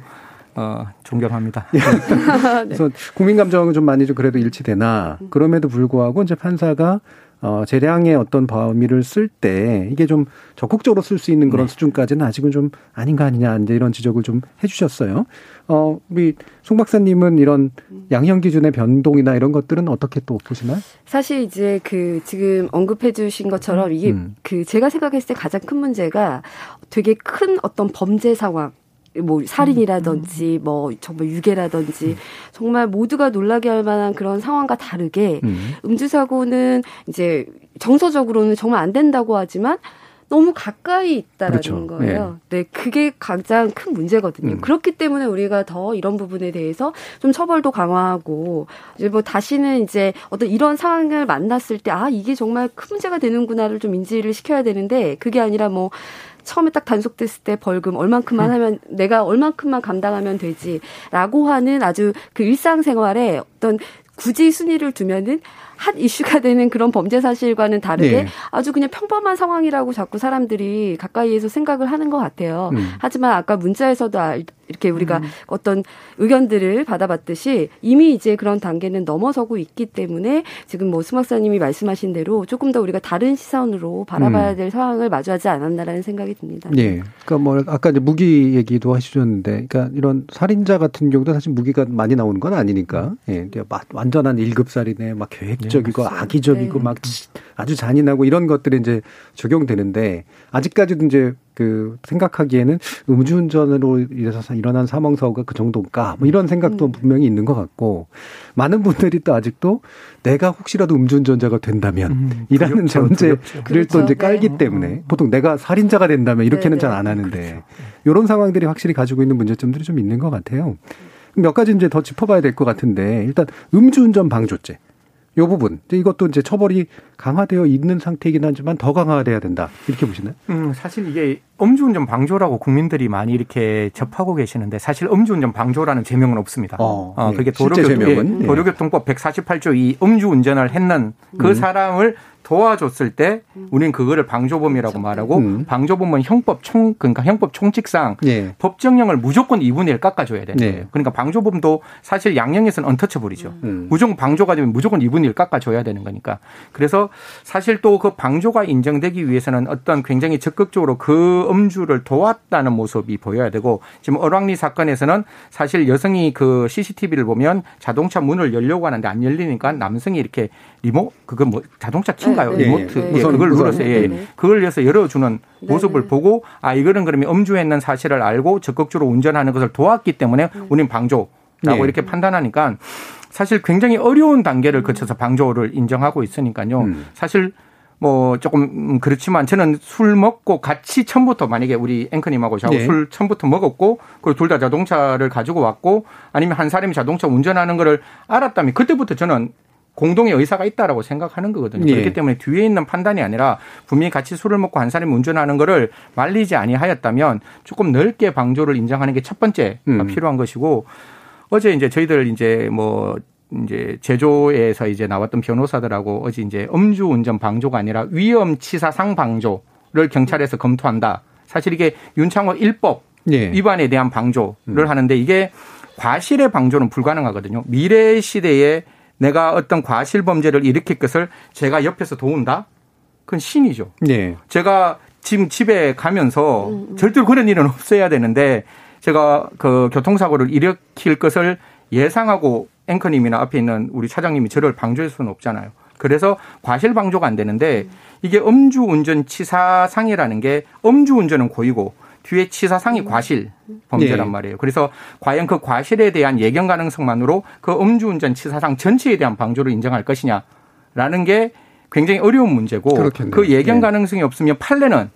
어, 존경합니다. 예. 그래서 국민 감정은 좀 많이 좀 그래도 일치되나 그럼에도 불구하고 이제 판사가 어, 재량의 어떤 범위를 쓸 때 이게 좀 적극적으로 쓸 수 있는 그런 네. 수준까지는 아직은 좀 아닌가 아니냐 이제 이런 지적을 좀 해주셨어요. 어, 우리 송 박사님은 이런 양형 기준의 변동이나 이런 것들은 어떻게 또 보시나요? 사실 이제 그 지금 언급해 주신 것처럼 이게 음. 그 제가 생각했을 때 가장 큰 문제가 되게 큰 어떤 범죄 상황 뭐 살인이라든지 음. 뭐 정말 유괴라든지 음. 정말 모두가 놀라게 할 만한 그런 상황과 다르게 음. 음주 사고는 이제 정서적으로는 정말 안 된다고 하지만 너무 가까이 있다라는 그렇죠. 거예요. 네. 네. 그게 가장 큰 문제거든요. 음. 그렇기 때문에 우리가 더 이런 부분에 대해서 좀 처벌도 강화하고 이제 뭐 다시는 이제 어떤 이런 상황을 만났을 때 아 이게 정말 큰 문제가 되는구나를 좀 인지를 시켜야 되는데 그게 아니라 뭐 처음에 딱 단속됐을 때 벌금 얼만큼만 음. 하면 내가 얼만큼만 감당하면 되지라고 하는 아주 그 일상생활에 어떤 굳이 순위를 두면은 핫 이슈가 되는 그런 범죄 사실과는 다르게 네. 아주 그냥 평범한 상황이라고 자꾸 사람들이 가까이에서 생각을 하는 것 같아요. 음. 하지만 아까 문자에서도 이렇게 우리가 음. 어떤 의견들을 받아봤듯이 이미 이제 그런 단계는 넘어서고 있기 때문에 지금 뭐 수막사님이 말씀하신 대로 조금 더 우리가 다른 시선으로 바라봐야 음. 될 음. 상황을 마주하지 않았나라는 생각이 듭니다. 네. 그러니까 뭐 아까 이제 무기 얘기도 하셨는데 그러니까 이런 살인자 같은 경우도 사실 무기가 많이 나오는 건 아니니까 예. 완전한 일급 살인에 막 계획적이고 네, 악의적이고 네. 막 아주 잔인하고 이런 것들이 이제 적용되는데 아직까지도 이제 그 생각하기에는 음주운전으로 인해서 일어난 사망 사고가 그 정도인가 뭐 이런 생각도 음. 분명히 있는 것 같고 많은 분들이 또 아직도 내가 혹시라도 음주운전자가 된다면 음, 이라는 전제를 그렇죠. 또 이제 깔기 네. 때문에 보통 내가 살인자가 된다면 이렇게는 잘 안 하는데 그렇죠. 이런 상황들이 확실히 가지고 있는 문제점들이 좀 있는 것 같아요. 몇 가지 이제 더 짚어봐야 될 것 같은데 일단 음주운전 방조죄. 요 부분 이것도 이제 처벌이 강화되어 있는 상태이긴 하지만 더 강화돼야 된다 이렇게 보시나요? 음 사실 이게 음주운전 방조라고 국민들이 많이 이렇게 접하고 계시는데 사실 음주운전 방조라는 제명은 없습니다. 어, 어 그게 도로교통, 예, 도로교통법 148조 이 음주운전을 했는 그 음. 사람을 도와줬을 때 음. 우리는 그거를 방조범이라고. 말하고 음. 방조범은 형법 총 그러니까 형법 총칙상 예. 법정형을 무조건 2분의 1 깎아줘야 되는 네. 거예요. 예. 그러니까 방조범도 사실 양형에서는 언터처블이죠. 음. 음. 무조건 방조가 되면 무조건 2분의 1 깎아줘야 되는 거니까. 그래서 사실 또 그 방조가 인정되기 위해서는 어떤 굉장히 적극적으로 그 음주를 도왔다는 모습이 보여야 되고 지금 어랑리 사건에서는 사실 여성이 그 CCTV를 보면 자동차 문을 열려고 하는데 안 열리니까 남성이 이렇게 리모 그거 뭐 자동차 키인가요? 네, 네, 리모트 네, 네. 예, 그걸 눌러서 예. 네, 그걸 위해서 열어주는 모습을 보고 아 이거는 그러면 음주했는 사실을 알고 적극적으로 운전하는 것을 도왔기 때문에 우리는 방조라고 이렇게 판단하니까 사실 굉장히 어려운 단계를 거쳐서 방조를 인정하고 있으니까요. 음. 사실 뭐 조금 그렇지만 저는 술 먹고 같이 처음부터 만약에 우리 앵커님하고 저하고 네. 술 처음부터 먹었고 그리고 둘 다 자동차를 가지고 왔고 아니면 한 사람이 자동차 운전하는 거를 알았다면 그때부터 저는 공동의 의사가 있다라고 생각하는 거거든요. 예. 그렇기 때문에 뒤에 있는 판단이 아니라 분명히 같이 술을 먹고 한 사람이 운전하는 거를 말리지 아니하였다면 조금 넓게 방조를 인정하는 게 첫 번째가 음. 필요한 것이고 어제 이제 저희들 이제 뭐 이제 제조에서 이제 나왔던 변호사들하고 어제 이제 음주운전 방조가 아니라 위험치사상 방조를 경찰에서 검토한다. 사실 이게 윤창호 일법 예. 위반에 대한 방조를 음. 하는데 이게 과실의 방조는 불가능하거든요. 미래 시대에 내가 어떤 과실 범죄를 일으킬 것을 제가 옆에서 도운다? 그건 신이죠. 네. 제가 지금 집에 가면서 음, 음. 절대로 그런 일은 없어야 되는데 제가 그 교통사고를 일으킬 것을 예상하고 앵커님이나 앞에 있는 우리 차장님이 저를 방조할 수는 없잖아요. 그래서 과실 방조가 안 되는데 이게 음주운전 치사상이라는 게 음주운전은 고의고 뒤에 치사상이 음. 과실 범죄란 네. 말이에요. 그래서 과연 그 과실에 대한 예견 가능성만으로 그 음주운전 치사상 전체에 대한 방조를 인정할 것이냐라는 게 굉장히 어려운 문제고 그렇겠네요. 그 예견 네. 가능성이 없으면 판례는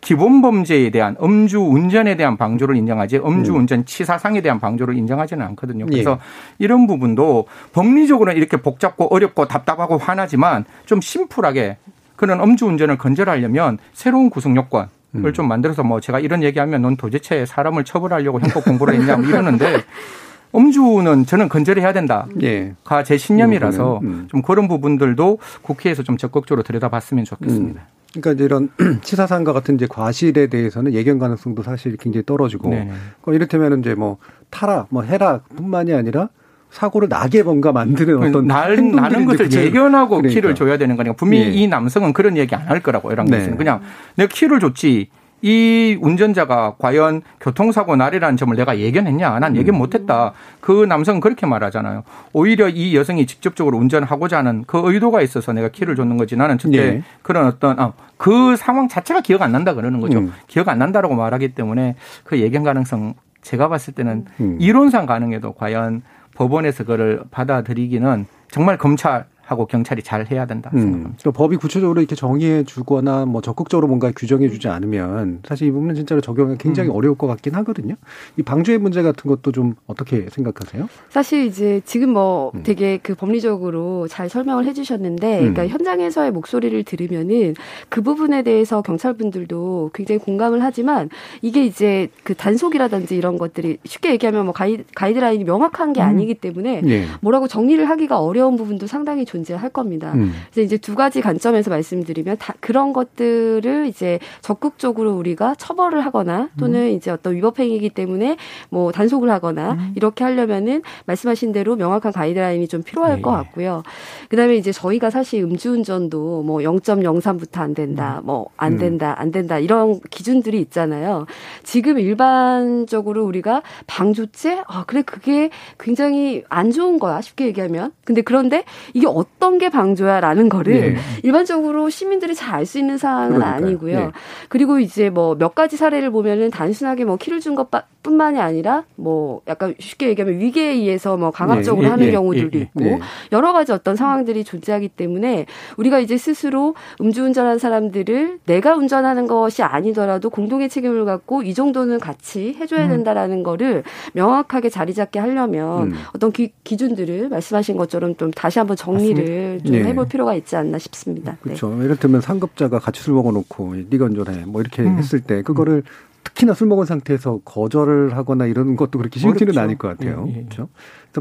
기본 범죄에 대한 음주 운전에 대한 방조를 인정하지 음주 음. 운전 치사상에 대한 방조를 인정하지는 않거든요. 그래서 예. 이런 부분도 법리적으로는 이렇게 복잡고 어렵고 답답하고 화나지만 좀 심플하게 그런 음주 운전을 건절하려면 새로운 구성 요건 음. 좀 만들어서 뭐 제가 이런 얘기하면 넌 도대체 사람을 처벌하려고 형법 공부를 했냐 뭐 이러는데 음주는 저는 건절해야 된다가 예. 제 신념이라서 음. 좀 그런 부분들도 국회에서 좀 적극적으로 들여다봤으면 좋겠습니다. 음. 그러니까 이제 이런 치사상과 같은 이제 과실에 대해서는 예견 가능성도 사실 굉장히 떨어지고 네 이를테면 이제 뭐 타락, 뭐 해락뿐만이 아니라 사고를 나게 뭔가 만드는 어떤 날, 나는 것을 예견하고 그러니까. 키를 줘야 되는 거니까 분명히 예. 이 남성은 그런 얘기 안 할 거라고 이런 네. 것은 그냥 내가 키를 줬지 이 운전자가 과연 교통사고 날이라는 점을 내가 예견했냐? 난 예견 못했다. 그 남성은 그렇게 말하잖아요. 오히려 이 여성이 직접적으로 운전하고자 하는 그 의도가 있어서 내가 키를 줬는 거지. 나는 절대 네. 그런 어떤 아, 그 상황 자체가 기억 안 난다 그러는 거죠. 음. 기억 안 난다라고 말하기 때문에 그 예견 가능성 제가 봤을 때는 음. 이론상 가능해도 과연 법원에서 그걸 받아들이기는 정말 검찰 하고 경찰이 잘 해야 된다 음. 생각합니다. 음, 법이 구체적으로 이렇게 정의해 주거나 뭐 적극적으로 뭔가 규정해 주지 않으면 사실 이 부분은 진짜로 적용이 굉장히 음. 어려울 것 같긴 하거든요. 이 방조의 문제 같은 것도 좀 어떻게 생각하세요? 사실 이제 지금 뭐 음. 되게 그 법리적으로 잘 설명을 해 주셨는데 음. 그러니까 현장에서의 목소리를 들으면은 그 부분에 대해서 경찰분들도 굉장히 공감을 하지만 이게 이제 그 단속이라든지 이런 것들이 쉽게 얘기하면 뭐 가이드, 가이드라인이 명확한 게 음. 아니기 때문에 네. 뭐라고 정리를 하기가 어려운 부분도 상당히 존재할 겁니다. 음. 그래서 이제 두 가지 관점에서 말씀드리면 다 그런 것들을 이제 적극적으로 우리가 처벌을 하거나 또는 음. 이제 어떤 위법 행위이기 때문에 뭐 단속을 하거나 음. 이렇게 하려면은 말씀하신 대로 명확한 가이드라인이 좀 필요할 네. 것 같고요. 그다음에 이제 저희가 사실 음주운전도 뭐 0.03부터 안 된다, 음. 뭐안 음. 된다, 안 된다 이런 기준들이 있잖아요. 지금 일반적으로 우리가 방조죄, 아 그래 그게 굉장히 안 좋은 거야 쉽게 얘기하면. 근데 그런데 이게 어떤 게 방조야라는 거를 네. 일반적으로 시민들이 잘 알 수 있는 사항은 그러니까요. 아니고요. 네. 그리고 이제 뭐 몇 가지 사례를 보면은 단순하게 뭐 키를 준 것뿐만이 아니라 뭐 약간 쉽게 얘기하면 위계에 의해서 뭐 강압적으로 네. 하는 예, 경우들도 예, 있고 네. 여러 가지 어떤 상황들이 존재하기 때문에 우리가 이제 스스로 음주운전한 사람들을 내가 운전하는 것이 아니더라도 공동의 책임을 갖고 이 정도는 같이 해줘야 음. 된다라는 음. 거를 명확하게 자리 잡게 하려면 음. 어떤 기, 기준들을 말씀하신 것처럼 좀 다시 한번 정리를 맞습니다. 좀 네. 해볼 필요가 있지 않나 싶습니다. 그렇죠. 네. 예를 들면 상급자가 같이 술 먹어놓고 네가 운전해 뭐 이렇게 음. 했을 때 그거를 특히나 술 먹은 상태에서 거절을 하거나 이런 것도 그렇게 쉽지는 어렵죠. 않을 것 같아요. 예, 예. 그렇죠.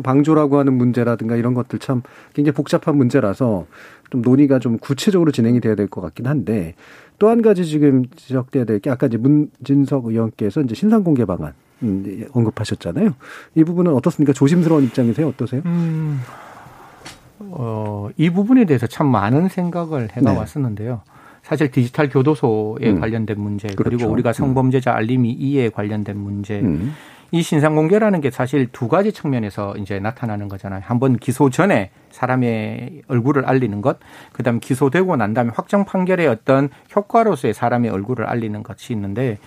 방조라고 하는 문제라든가 이런 것들 참 굉장히 복잡한 문제라서 좀 논의가 좀 구체적으로 진행이 돼야 될 것 같긴 한데 또 한 가지 지금 지적돼야 될 게 아까 이제 문진석 의원께서 이제 신상 공개 방안 음, 언급하셨잖아요. 이 부분은 어떻습니까? 조심스러운 입장이세요? 어떠세요? 음, 어, 이 부분에 대해서 참 많은 생각을 해가 네. 왔었는데요. 사실 디지털 교도소에 음. 관련된 문제 그렇죠. 그리고 우리가 음. 성범죄자 알림이 이에 관련된 문제 음. 이 신상 공개라는 게 사실 두 가지 측면에서 이제 나타나는 거잖아요. 한번 기소 전에 사람의 얼굴을 알리는 것, 그다음 기소되고 난 다음에 확정 판결의 어떤 효과로서의 사람의 얼굴을 알리는 것이 있는데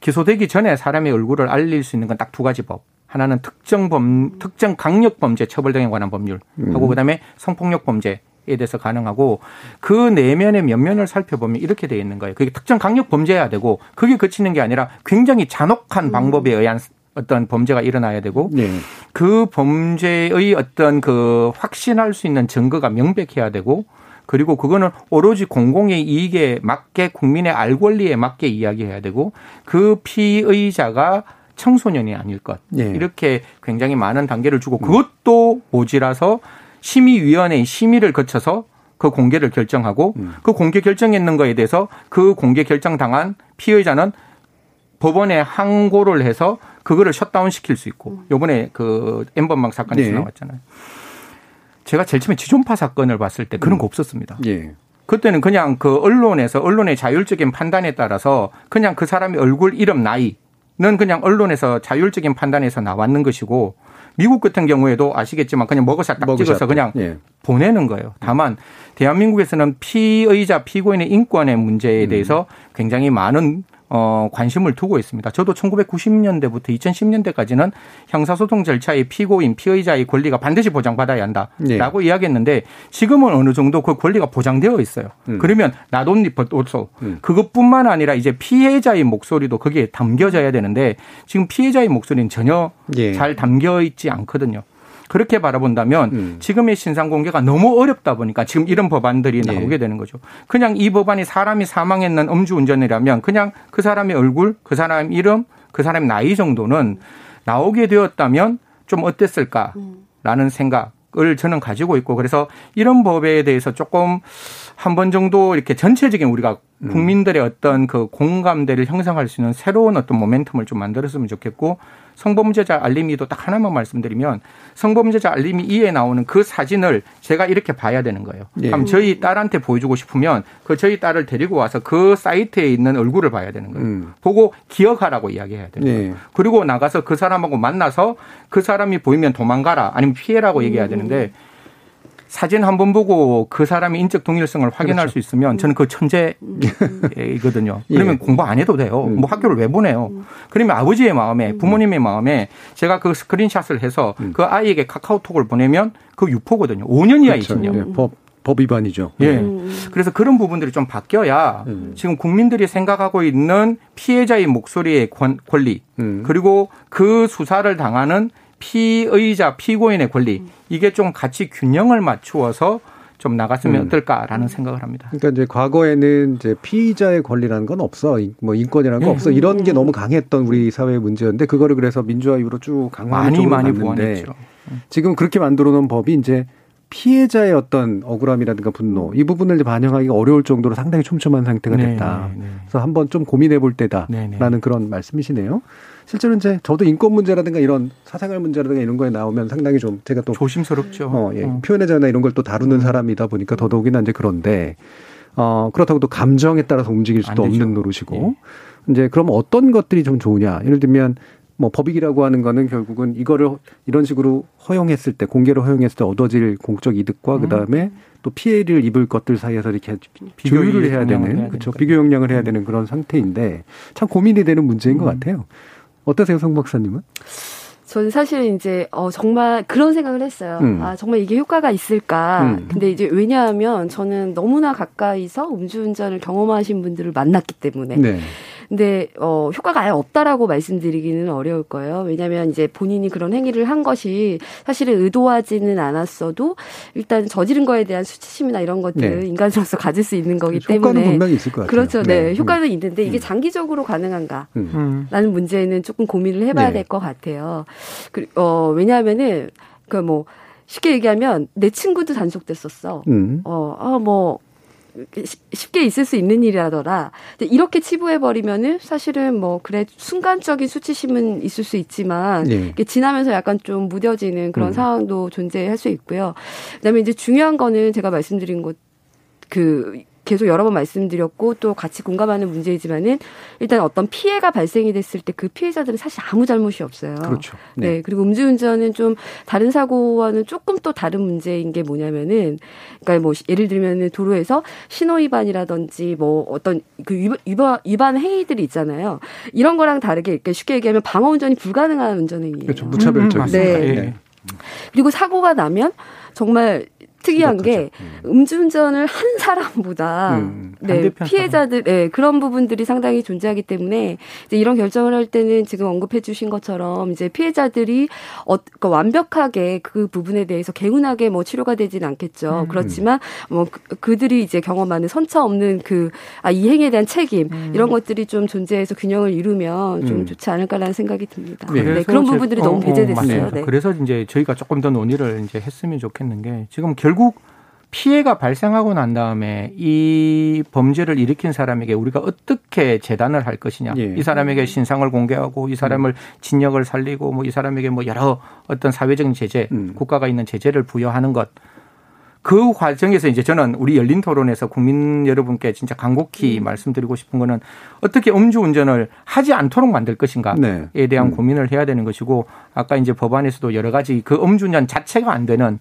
기소되기 전에 사람의 얼굴을 알릴 수 있는 건 딱 두 가지 법. 하나는 특정 범 특정 강력 범죄 처벌 등에 관한 법률 하고 음. 그다음에 성폭력 범죄 에 대해서 가능하고 그 내면의 면면을 살펴보면 이렇게 되어 있는 거예요. 그게 특정 강력 범죄여야 되고 그게 그치는 게 아니라 굉장히 잔혹한 음. 방법에 의한 어떤 범죄가 일어나야 되고 네. 그 범죄의 어떤 그 확신할 수 있는 증거가 명백해야 되고 그리고 그거는 오로지 공공의 이익에 맞게 국민의 알 권리에 맞게 이야기해야 되고 그 피의자가 청소년이 아닐 것. 네. 이렇게 굉장히 많은 단계를 주고 그것도 모지라서 심의위원회의 심의를 거쳐서 그 공개를 결정하고 음. 그 공개 결정했는 거에 대해서 그 공개 결정 당한 피의자는 법원에 항고를 해서 그거를 셧다운 시킬 수 있고 음. 요번에 그 엠번방 사건에서 네. 나왔잖아요. 제가 제일 처음에 지존파 사건을 봤을 때 그런 음. 거 없었습니다. 예. 그때는 그냥 그 언론에서 언론의 자율적인 판단에 따라서 그냥 그 사람의 얼굴, 이름, 나이 는 그냥 언론에서 자율적인 판단에서 나왔는 것이고 미국 같은 경우에도 아시겠지만 그냥 먹어샷 딱 먹어샷. 찍어서 그냥 예. 보내는 거예요. 다만 대한민국에서는 피의자 피고인의 인권의 문제에 음. 대해서 굉장히 많은 어, 관심을 두고 있습니다. 저도 1990년대부터 2010년대까지는 형사소송 절차의 피고인, 피의자의 권리가 반드시 보장받아야 한다라고 네. 이야기했는데 지금은 어느 정도 그 권리가 보장되어 있어요. 음. 그러면 나돈니버도소 음. 그것뿐만 아니라 이제 피해자의 목소리도 거기에 담겨져야 되는데 지금 피해자의 목소리는 전혀 예. 잘 담겨 있지 않거든요. 그렇게 바라본다면 음. 지금의 신상 공개가 너무 어렵다 보니까 지금 이런 법안들이 네. 나오게 되는 거죠. 그냥 이 법안이 사람이 사망했는 음주운전이라면 그냥 그 사람의 얼굴, 그 사람 이름, 그 사람의 나이 정도는 나오게 되었다면 좀 어땠을까라는 생각을 저는 가지고 있고 그래서 이런 법에 대해서 조금 한 번 정도 이렇게 전체적인 우리가 음. 국민들의 어떤 그 공감대를 형성할 수 있는 새로운 어떤 모멘텀을 좀 만들었으면 좋겠고 성범죄자 알림이도 딱 하나만 말씀드리면 성범죄자 알림이 이에 나오는 그 사진을 제가 이렇게 봐야 되는 거예요. 예. 그럼 저희 딸한테 보여주고 싶으면 그 저희 딸을 데리고 와서 그 사이트에 있는 얼굴을 봐야 되는 거예요. 음. 보고 기억하라고 이야기해야 되는 거예요. 예. 그리고 나가서 그 사람하고 만나서 그 사람이 보이면 도망가라 아니면 피해라고 얘기해야 음. 되는데 사진 한 번 보고 그 사람의 인적 동일성을 확인할 그렇죠. 수 있으면 저는 그 천재이거든요. 예. 그러면 예. 공부 안 해도 돼요. 음. 뭐 학교를 왜 보내요? 그러면 아버지의 마음에 음. 부모님의 마음에 제가 그 스크린샷을 해서 음. 그 아이에게 카카오톡을 보내면 그 유포거든요. 5년 이하 그렇죠. 20년. 예. 법. 법 위반이죠. 예. 음. 그래서 그런 부분들이 좀 바뀌어야 음. 지금 국민들이 생각하고 있는 피해자의 목소리의 권리 음. 그리고 그 수사를 당하는 피의자 피고인의 권리 이게 좀 같이 균형을 맞추어서 좀 나갔으면 음. 어떨까라는 생각을 합니다. 그러니까 이제 과거에는 이제 피의자의 권리라는 건 없어, 뭐 인권이라는 건 네. 없어 이런 게 너무 강했던 우리 사회의 문제였는데 그거를 그래서 민주화 이후로 쭉 강화하는 많이 많이 보완했죠. 지금 그렇게 만들어 놓은 법이 이제 피해자의 어떤 억울함이라든가 분노 이 부분을 이제 반영하기가 어려울 정도로 상당히 촘촘한 상태가 네, 됐다. 네, 네, 그래서 한번 좀 고민해 볼 때다라는 네, 네. 그런 말씀이시네요. 실제로 이제 저도 인권 문제라든가 이런 사생활 문제라든가 이런 거에 나오면 상당히 좀 제가 또 조심스럽죠. 어, 예. 어. 표현의 자유나 이런 걸 또 다루는 음. 사람이다 보니까 더더욱이나 이제 그런데 어, 그렇다고 또 감정에 따라서 움직일 수도 없는 노릇이고 예. 이제 그럼 어떤 것들이 좀 좋으냐? 예를 들면 뭐 법익이라고 하는 거는 결국은 이거를 이런 식으로 허용했을 때 공개로 허용했을 때 얻어질 공적 이득과 음. 그다음에 또 피해를 입을 것들 사이에서 이렇게 조율을 해야 되는 그렇죠 비교 역량을 해야 되는 그런 상태인데 참 고민이 되는 문제인 음. 것 같아요. 어떠세요, 성 박사님은? 저는 사실은 이제 어 정말 그런 생각을 했어요. 음. 아 정말 이게 효과가 있을까? 음. 근데 이제 왜냐하면 저는 너무나 가까이서 음주운전을 경험하신 분들을 만났기 때문에 네. 근데 어 효과가 아예 없다라고 말씀드리기는 어려울 거예요. 왜냐하면 이제 본인이 그런 행위를 한 것이 사실은 의도하지는 않았어도 일단 저지른 거에 대한 수치심이나 이런 것들을 네. 인간으로서 가질 수 있는 거기 그렇죠. 때문에 효과는 분명히 있을 것 같아요. 그렇죠. 네, 네. 효과는 음. 있는데 이게 음. 장기적으로 가능한가라는 음. 문제는 조금 고민을 해봐야 네. 될것 같아요. 그, 어 왜냐하면은 그뭐 쉽게 얘기하면 내 친구도 단속됐었어. 음. 어, 아, 뭐, 쉽게 있을 수 있는 일이라더라. 이렇게 치부해 버리면은 사실은 뭐 그래 순간적인 수치심은 있을 수 있지만 네. 지나면서 약간 좀 무뎌지는 그런 음. 상황도 존재할 수 있고요. 그 다음에 이제 중요한 거는 제가 말씀드린 것 그 계속 여러 번 말씀드렸고 또 같이 공감하는 문제이지만은 일단 어떤 피해가 발생이 됐을 때 그 피해자들은 사실 아무 잘못이 없어요. 그렇죠. 네. 네. 그리고 음주운전은 좀 다른 사고와는 조금 또 다른 문제인 게 뭐냐면은 그러니까 뭐 예를 들면은 도로에서 신호 위반이라든지 뭐 어떤 그 위반 위반 행위들이 있잖아요. 이런 거랑 다르게 이렇게 쉽게 얘기하면 방어 운전이 불가능한 운전 행위예요. 그렇죠. 무차별적인. 음, 네. 네. 그리고 사고가 나면 정말 특이한 게 음. 주운전을 한 사람보다 음, 네, 피해자들 네, 그런 부분들이 상당히 존재하기 때문에 이제 이런 결정을 할 때는 지금 언급해 주신 것처럼 이제 피해자들이 어, 그러니까 완벽하게 그 부분에 대해서 개운하게 뭐 치료가 되지는 않겠죠. 음. 그렇지만 뭐 그, 들이 이제 경험하는 선처 없는 그 아, 이 행위에 대한 책임 음. 이런 것들이 좀 존재해서 균형을 이루면 좀 음. 좋지 않을까라는 생각이 듭니다. 네, 그런 부분들이 제, 너무 어, 어, 배제됐어요. 어, 네. 그래서 이제 저희가 조금 더 논의를 이제 했으면 좋겠는 게 지금 결국 피해가 발생하고 난 다음에 이 범죄를 일으킨 사람에게 우리가 어떻게 재단을 할 것이냐. 예. 이 사람에게 신상을 공개하고 이 사람을 진역을 살리고 뭐 이 사람에게 뭐 여러 어떤 사회적인 제재, 음. 국가가 있는 제재를 부여하는 것. 그 과정에서 이제 저는 우리 열린 토론에서 국민 여러분께 진짜 간곡히 음. 말씀드리고 싶은 거는 어떻게 음주운전을 하지 않도록 만들 것인가에 네. 대한 음. 고민을 해야 되는 것이고 아까 이제 법안에서도 여러 가지 그 음주운전 자체가 안 되는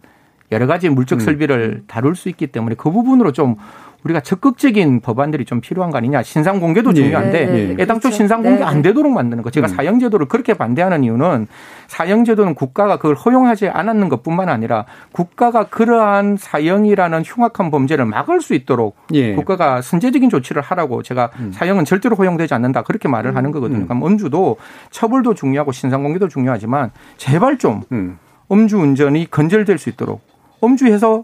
여러 가지 물적 음. 설비를 다룰 수 있기 때문에 그 부분으로 좀 우리가 적극적인 법안들이 좀 필요한 거 아니냐. 신상 공개도 네. 중요한데 네, 네, 애당초 그렇죠. 신상 공개 네. 안 되도록 만드는 거. 제가 음. 사형 제도를 그렇게 반대하는 이유는 사형 제도는 국가가 그걸 허용하지 않았는 것뿐만 아니라 국가가 그러한 사형이라는 흉악한 범죄를 막을 수 있도록 예. 국가가 선제적인 조치를 하라고 제가 음. 사형은 절대로 허용되지 않는다 그렇게 말을 하는 거거든요. 음. 그럼 음주도 처벌도 중요하고 신상 공개도 중요하지만 제발 좀 음. 음주 운전이 건절될 수 있도록 음주해서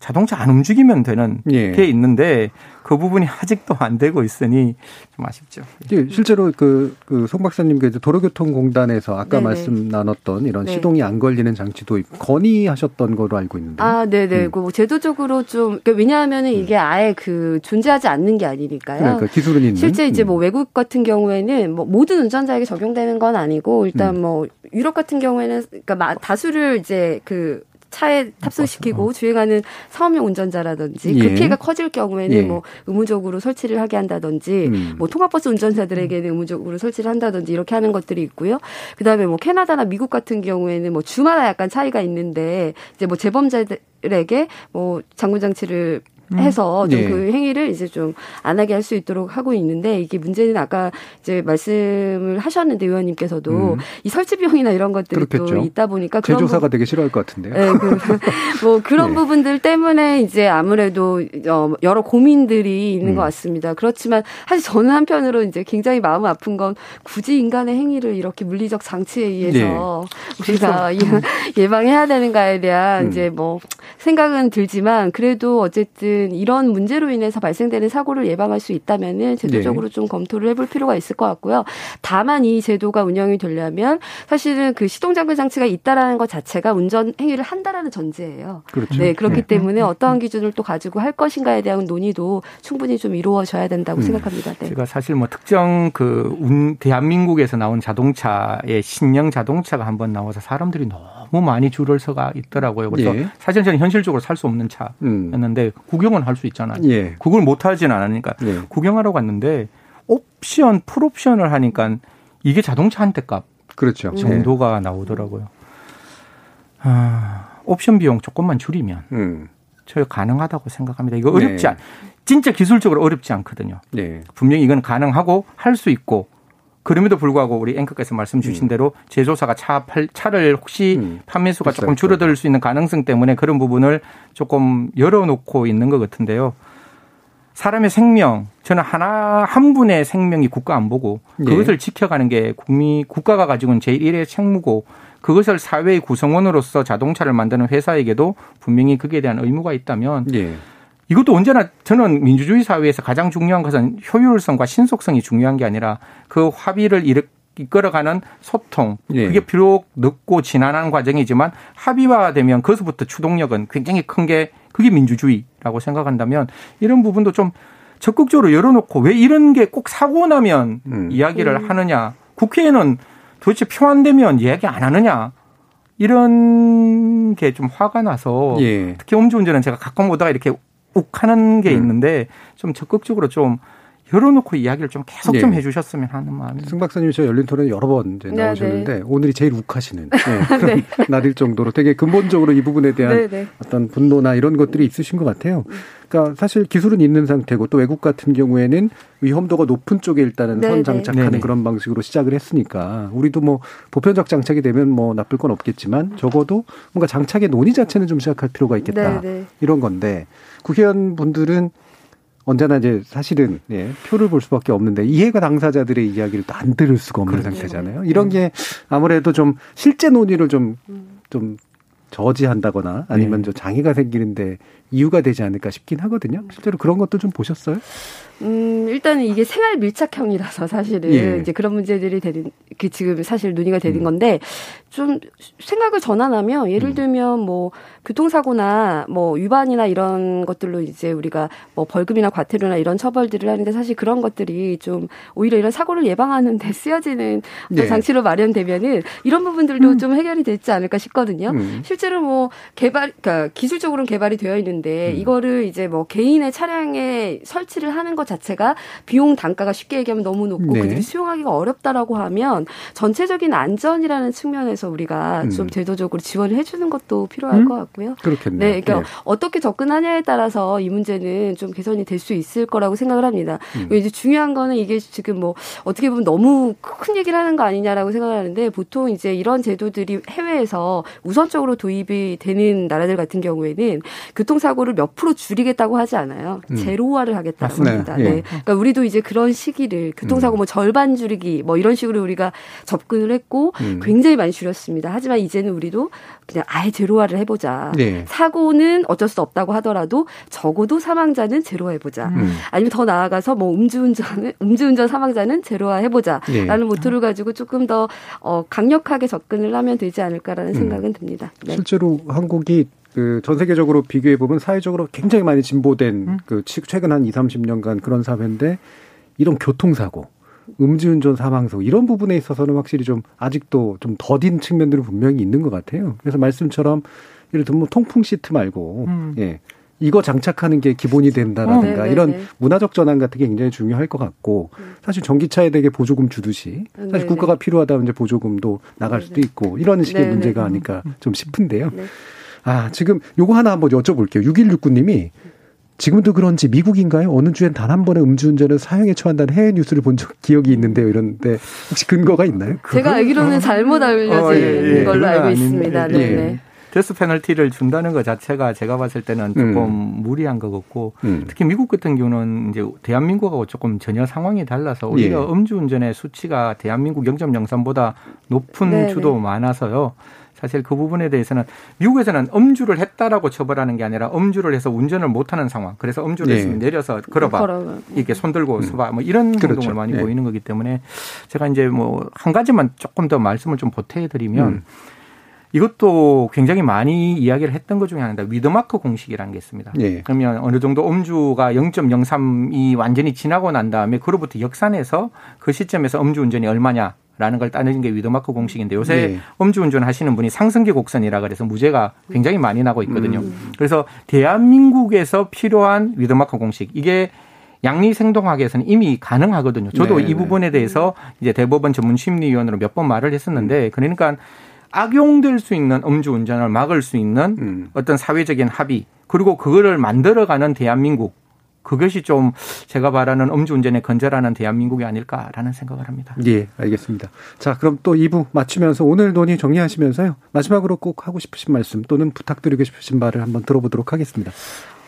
자동차 안 움직이면 되는 예. 게 있는데 그 부분이 아직도 안 되고 있으니 좀 아쉽죠. 예, 실제로 그, 그 송 박사님께서 도로교통공단에서 아까 네네. 말씀 나눴던 이런 네. 시동이 안 걸리는 장치도 건의하셨던 거로 알고 있는데. 아, 네네. 음. 그 제도적으로 좀 그러니까 왜냐하면 은 이게 음. 아예 그 존재하지 않는 게 아니니까요. 그러니까 기술은 있는. 실제 이제 뭐 음. 외국 같은 경우에는 뭐 모든 운전자에게 적용되는 건 아니고 일단 음. 뭐 유럽 같은 경우에는 그러니까 다수를 이제 그 차에 탑승시키고 어. 주행하는 사업용 운전자라든지 그 예. 그 피해가 커질 경우에는 예. 뭐 의무적으로 설치를 하게 한다든지 음. 뭐 통합버스 운전자들에게는 의무적으로 설치를 한다든지 이렇게 하는 것들이 있고요. 그다음에 뭐 캐나다나 미국 같은 경우에는 뭐 주마다 약간 차이가 있는데 이제 뭐 재범자들 에게 뭐 장군 장치를 음. 해서 좀그 네. 행위를 이제 좀 안 하게 할 수 있도록 하고 있는데 이게 문제는 아까 이제 말씀을 하셨는데 의원님께서도 음. 이 설치 비용이나 이런 것들이 그렇겠죠. 또 있다 보니까 제조사가 되게 싫어할 것 같은데요. 네, 그, 뭐 그런 네. 부분들 때문에 이제 아무래도 어, 여러 고민들이 있는 음. 것 같습니다. 그렇지만 사실 저는 한편으로 이제 굉장히 마음 아픈 건 굳이 인간의 행위를 이렇게 물리적 장치에 의해서 네. 우리가 예방해야 되는가에 대한 음. 이제 뭐 생각은 들지만 그래도 어쨌든 사실은 이런 문제로 인해서 발생되는 사고를 예방할 수 있다면은 제도적으로 네. 좀 검토를 해볼 필요가 있을 것 같고요. 다만 이 제도가 운영이 되려면 사실은 그 시동장구 장치가 있다라는 것 자체가 운전 행위를 한다라는 전제예요. 그렇죠. 네, 그렇기 네. 때문에 어떠한 기준을 또 가지고 할 것인가에 대한 논의도 충분히 좀 이루어져야 된다고 음. 생각합니다. 네. 제가 사실 뭐 특정 그 운, 대한민국에서 나온 자동차의 신형 자동차가 한번 나와서 사람들이 너무 많이 줄을 서가 있더라고요. 그래서 예. 사실 저는 현실적으로 살 수 없는 차였는데 음. 구경 구경은 할 수 있잖아요. 예. 그걸 못 하진 않으니까 예. 구경하러 갔는데 옵션, 풀옵션을 하니까 이게 자동차 한 대 값. 그렇죠. 정도가 네. 나오더라고요. 아, 옵션 비용 조금만 줄이면 음. 저 가능하다고 생각합니다. 이거 어렵지 네. 않, 진짜 기술적으로 어렵지 않거든요. 네. 분명히 이건 가능하고 할 수 있고 그럼에도 불구하고 우리 앵커께서 말씀 주신 음. 대로 제조사가 차 팔, 차를 혹시 음. 판매 수가 조금 줄어들 수 있는 가능성 때문에 그런 부분을 조금 열어놓고 있는 것 같은데요. 사람의 생명, 저는 하나, 한 분의 생명이 국가 안 보고 예. 그것을 예. 지켜가는 게 국민, 국가가 가지고 있는 제1의 책무고 그것을 사회의 구성원으로서 자동차를 만드는 회사에게도 분명히 거기에 대한 의무가 있다면 예. 이것도 언제나 저는 민주주의 사회에서 가장 중요한 것은 효율성과 신속성이 중요한 게 아니라 그 합의를 이끌어가는 소통. 예. 그게 비록 늦고 지난한 과정이지만 합의화되면 그것부터 추동력은 굉장히 큰 게 그게 민주주의라고 생각한다면 이런 부분도 좀 적극적으로 열어놓고 왜 이런 게 꼭 사고 나면 음. 이야기를 음. 하느냐. 국회에는 도대체 표안 되면 이야기 안 하느냐. 이런 게 좀 화가 나서 예. 특히 음주운전은 제가 가끔 오다가 이렇게 욱하는 게 음. 있는데 좀 적극적으로 좀 열어놓고 이야기를 좀 계속 좀 네. 해주셨으면 하는 마음이. 승 박사님이 저 열린 토론에 여러 번 이제 네, 나오셨는데 네. 오늘이 제일 욱하시는 네, 그런 네. 날일 정도로 되게 근본적으로 이 부분에 대한 네, 네. 어떤 분노나 이런 것들이 있으신 것 같아요. 그러니까 사실 기술은 있는 상태고 또 외국 같은 경우에는 위험도가 높은 쪽에 일단은 선 장착하는 그런 방식으로 시작을 했으니까 우리도 뭐 보편적 장착이 되면 뭐 나쁠 건 없겠지만 적어도 뭔가 장착의 논의 자체는 좀 시작할 필요가 있겠다 이런 건데 국회의원 분들은 언제나 이제 사실은 예, 표를 볼 수밖에 없는데 이해가 당사자들의 이야기를 또 안 들을 수가 없는 그렇죠. 상태잖아요. 이런 게 아무래도 좀 실제 논의를 좀좀 좀 저지한다거나 아니면 네. 좀 장애가 생기는데 이유가 되지 않을까 싶긴 하거든요. 실제로 그런 것도 좀 보셨어요? 음, 일단은 이게 생활 밀착형이라서 사실은 예. 이제 그런 문제들이 되는 그 지금 사실 논의가 되는 음. 건데 좀 생각을 전환하면 예를 음. 들면 뭐 교통사고나 뭐 위반이나 이런 것들로 이제 우리가 뭐 벌금이나 과태료나 이런 처벌들을 하는데 사실 그런 것들이 좀 오히려 이런 사고를 예방하는 데 쓰여지는 네. 장치로 마련되면은 이런 부분들도 음. 좀 해결이 되지 않을까 싶거든요. 음. 실제로 뭐 개발 그러니까 기술적으로는 개발이 되어 있는데 음. 이거를 이제 뭐 개인의 차량에 설치를 하는 것 자체가 비용 단가가 쉽게 얘기하면 너무 높고 네. 그들이 수용하기가 어렵다라고 하면 전체적인 안전이라는 측면에서 우리가 음. 좀 제도적으로 지원을 해주는 것도 필요할 음? 것 같고요. 그렇겠네요. 네, 그러니까 네. 어떻게 접근하냐에 따라서 이 문제는 좀 개선이 될 수 있을 거라고 생각을 합니다. 음. 이제 중요한 거는 이게 지금 뭐 어떻게 보면 너무 큰 얘기를 하는 거 아니냐라고 생각하는데 보통 이제 이런 제도들이 해외에서 우선적으로 도입이 되는 나라들 같은 경우에는 교통사고를 몇 프로 줄이겠다고 하지 않아요. 음. 제로화를 하겠다고 합니다. 네. 네. 그러니까 우리도 이제 그런 시기를 교통사고 뭐 절반 줄이기 뭐 이런 식으로 우리가 접근을 했고 음. 굉장히 많이 줄였습니다. 하지만 이제는 우리도 그냥 아예 제로화를 해보자. 네. 사고는 어쩔 수 없다고 하더라도 적어도 사망자는 제로화 해보자. 음. 아니면 더 나아가서 뭐 음주운전은 음주운전 사망자는 제로화 해보자라는 네. 모토를 가지고 조금 더 어, 강력하게 접근을 하면 되지 않을까라는 음. 생각은 듭니다. 네. 실제로 한국이 그 전 세계적으로 비교해 보면 사회적으로 굉장히 많이 진보된 음. 그 최근 한 2, 30년간 그런 사회인데 이런 교통사고 음주운전 사망사고 이런 부분에 있어서는 확실히 좀 아직도 좀 더딘 측면들은 분명히 있는 것 같아요. 그래서 말씀처럼 예를 들면 뭐 통풍 시트 말고 음. 예 이거 장착하는 게 기본이 된다라든가 어, 이런 문화적 전환 같은 게 굉장히 중요할 것 같고 음. 사실 전기차에 대게 보조금 주듯이 사실 네네. 국가가 필요하다면 이제 보조금도 나갈 네네. 수도 있고 이런 식의 네네. 문제가 아닐까 좀 싶은데요. 네. 아, 지금 요거 하나 한번 여쭤볼게요. 6169님이 지금도 그런지 미국인가요? 어느 주엔 단 한 번의 음주운전을 사형에 처한다는 해외 뉴스를 본 적 기억이 있는데요. 이런데 혹시 근거가 있나요? 제가 알기로는 어. 잘못 알려진 어, 예, 예. 걸로 알고 있습니다. 네. 네. 데스 페널티를 준다는 것 자체가 제가 봤을 때는 조금 음. 무리한 것 같고 음. 특히 미국 같은 경우는 이제 대한민국하고 조금 전혀 상황이 달라서 오히려 예. 음주운전의 수치가 대한민국 0.03보다 높은 네네. 주도 많아서요. 사실 그 부분에 대해서는 미국에서는 음주를 했다라고 처벌하는 게 아니라 음주를 해서 운전을 못하는 상황. 그래서 음주를 네. 했으면 내려서 걸어봐. 이렇게 손 들고 음. 서봐. 뭐 이런 그렇죠. 행동을 많이 네. 보이는 거기 때문에 제가 이제 뭐 한 가지만 조금 더 말씀을 좀 보태드리면 음. 이것도 굉장히 많이 이야기를 했던 것 중에 하나입니다. 위드마크 공식이라는 게 있습니다. 네. 그러면 어느 정도 음주가 0.03이 완전히 지나고 난 다음에 그로부터 역산해서 그 시점에서 음주 운전이 얼마냐 라는 걸 따내는 게 위드마크 공식인데 요새 네. 음주운전 하시는 분이 상승기 곡선이라 그래서 무죄가 굉장히 많이 나고 있거든요. 음. 그래서 대한민국에서 필요한 위드마크 공식 이게 양리생동학에서는 이미 가능하거든요. 저도 네, 이 네. 부분에 대해서 이제 대법원 전문 심리위원으로 몇 번 말을 했었는데 음. 그러니까 악용될 수 있는 음주운전을 막을 수 있는 음. 어떤 사회적인 합의 그리고 그거를 만들어가는 대한민국 그것이 좀 제가 바라는 음주운전에 건절하는 대한민국이 아닐까라는 생각을 합니다. 예, 알겠습니다. 자, 그럼 또 2부 맞추면서 오늘 논의 정리하시면서요. 마지막으로 꼭 하고 싶으신 말씀 또는 부탁드리고 싶으신 말을 한번 들어보도록 하겠습니다.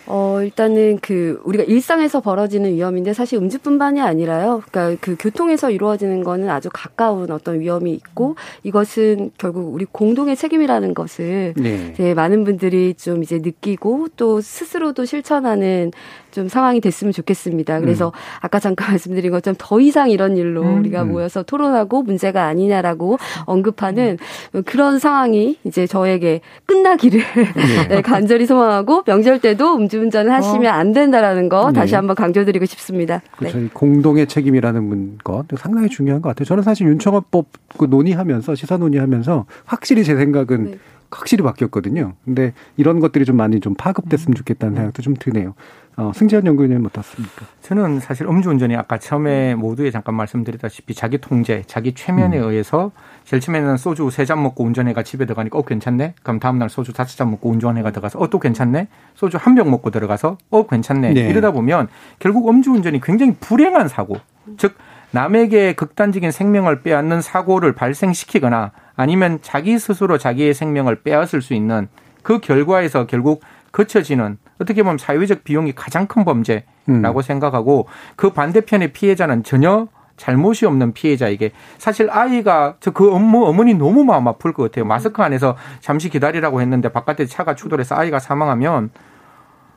어, 일단은 그 우리가 일상에서 벌어지는 위험인데 사실 음주뿐만이 아니라요. 그러니까 그 교통에서 이루어지는 거는 아주 가까운 어떤 위험이 있고 이것은 결국 우리 공동의 책임이라는 것을 네. 이제 많은 분들이 좀 이제 느끼고 또 스스로도 실천하는 좀 상황이 됐으면 좋겠습니다. 그래서 음. 아까 잠깐 말씀드린 것처럼 더 이상 이런 일로 음. 우리가 음. 모여서 토론하고 문제가 아니냐라고 언급하는 그런 상황이 이제 저에게 끝나기를 네. 네, 간절히 소망하고 명절 때도 음주 운전을 하시면 어. 안 된다라는 거 네. 다시 한번 강조드리고 싶습니다. 그렇죠. 네. 공동의 책임이라는 것 상당히 중요한 것 같아요. 저는 사실 윤청업법 그 논의하면서 시사 논의하면서 확실히 제 생각은 네. 확실히 바뀌었거든요. 근데 이런 것들이 좀 많이 좀 파급됐으면 음. 좋겠다는 생각도 좀 드네요. 어, 승지현 연구위원님 어떻습니까? 저는 사실 음주운전이 아까 처음에 모두에 잠깐 말씀드렸다시피 자기 통제, 자기 최면에 음. 의해서 제일 처음에는 소주 세 잔 먹고 운전해가 집에 들어가니까 어 괜찮네. 그럼 다음날 소주 다섯 잔 먹고 운전해가 들어가서 어 또 괜찮네. 소주 한 병 먹고 들어가서 어 괜찮네. 네. 이러다 보면 결국 음주운전이 굉장히 불행한 사고, 즉 남에게 극단적인 생명을 빼앗는 사고를 발생시키거나 아니면 자기 스스로 자기의 생명을 빼앗을 수 있는 그 결과에서 결국 거쳐지는 어떻게 보면 사회적 비용이 가장 큰 범죄라고 음. 생각하고 그 반대편의 피해자는 전혀 잘못이 없는 피해자에게 사실 아이가 저그 어머 어머니 너무 마음 아플 것 같아요. 마스크 안에서 잠시 기다리라고 했는데 바깥에 차가 추돌해서 아이가 사망하면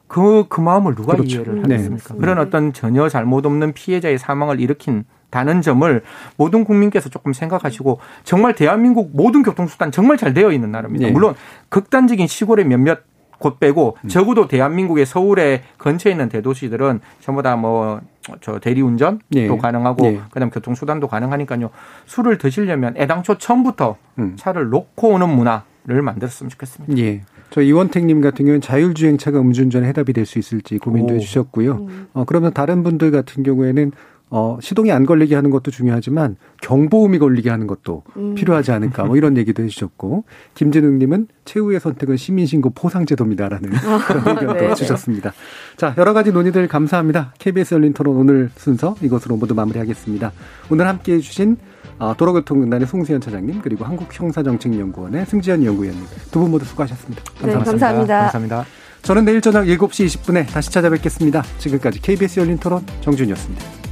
그, 그 마음을 누가 그렇죠. 이해를 하겠습니까? 네. 그런 어떤 전혀 잘못 없는 피해자의 사망을 일으킨 다는 점을 모든 국민께서 조금 생각하시고 정말 대한민국 모든 교통수단 정말 잘 되어 있는 나라입니다. 네. 물론 극단적인 시골의 몇몇 곳 빼고 음. 적어도 대한민국의 서울에 근처에 있는 대도시들은 전부 다 뭐 저 대리운전도 예. 가능하고 예. 그다음 교통수단도 가능하니까요. 술을 드시려면 애당초 처음부터 음. 차를 놓고 오는 문화를 만들었으면 좋겠습니다. 예. 저 이원택님 같은 경우는 자율주행차가 음주운전에 해답이 될 수 있을지 고민도 오. 해주셨고요. 음. 어, 그러면 다른 분들 같은 경우에는 어, 시동이 안 걸리게 하는 것도 중요하지만 경보음이 걸리게 하는 것도 음. 필요하지 않을까 뭐 이런 얘기도 해주셨고 김진웅님은 최후의 선택은 시민신고 포상제도입니다라는 그런 의견도 네. 주셨습니다. 자 여러 가지 논의들 감사합니다. KBS 열린 토론 오늘 순서 이것으로 모두 마무리하겠습니다. 오늘 함께해 주신 어, 도로교통공단의 송수현 차장님 그리고 한국형사정책연구원의 승지현 연구위원님 두 분 모두 수고하셨습니다. 감사합니다. 네, 감사합니다. 감사합니다. 저는 내일 저녁 7시 20분에 다시 찾아뵙겠습니다. 지금까지 KBS 열린 토론 정준이었습니다.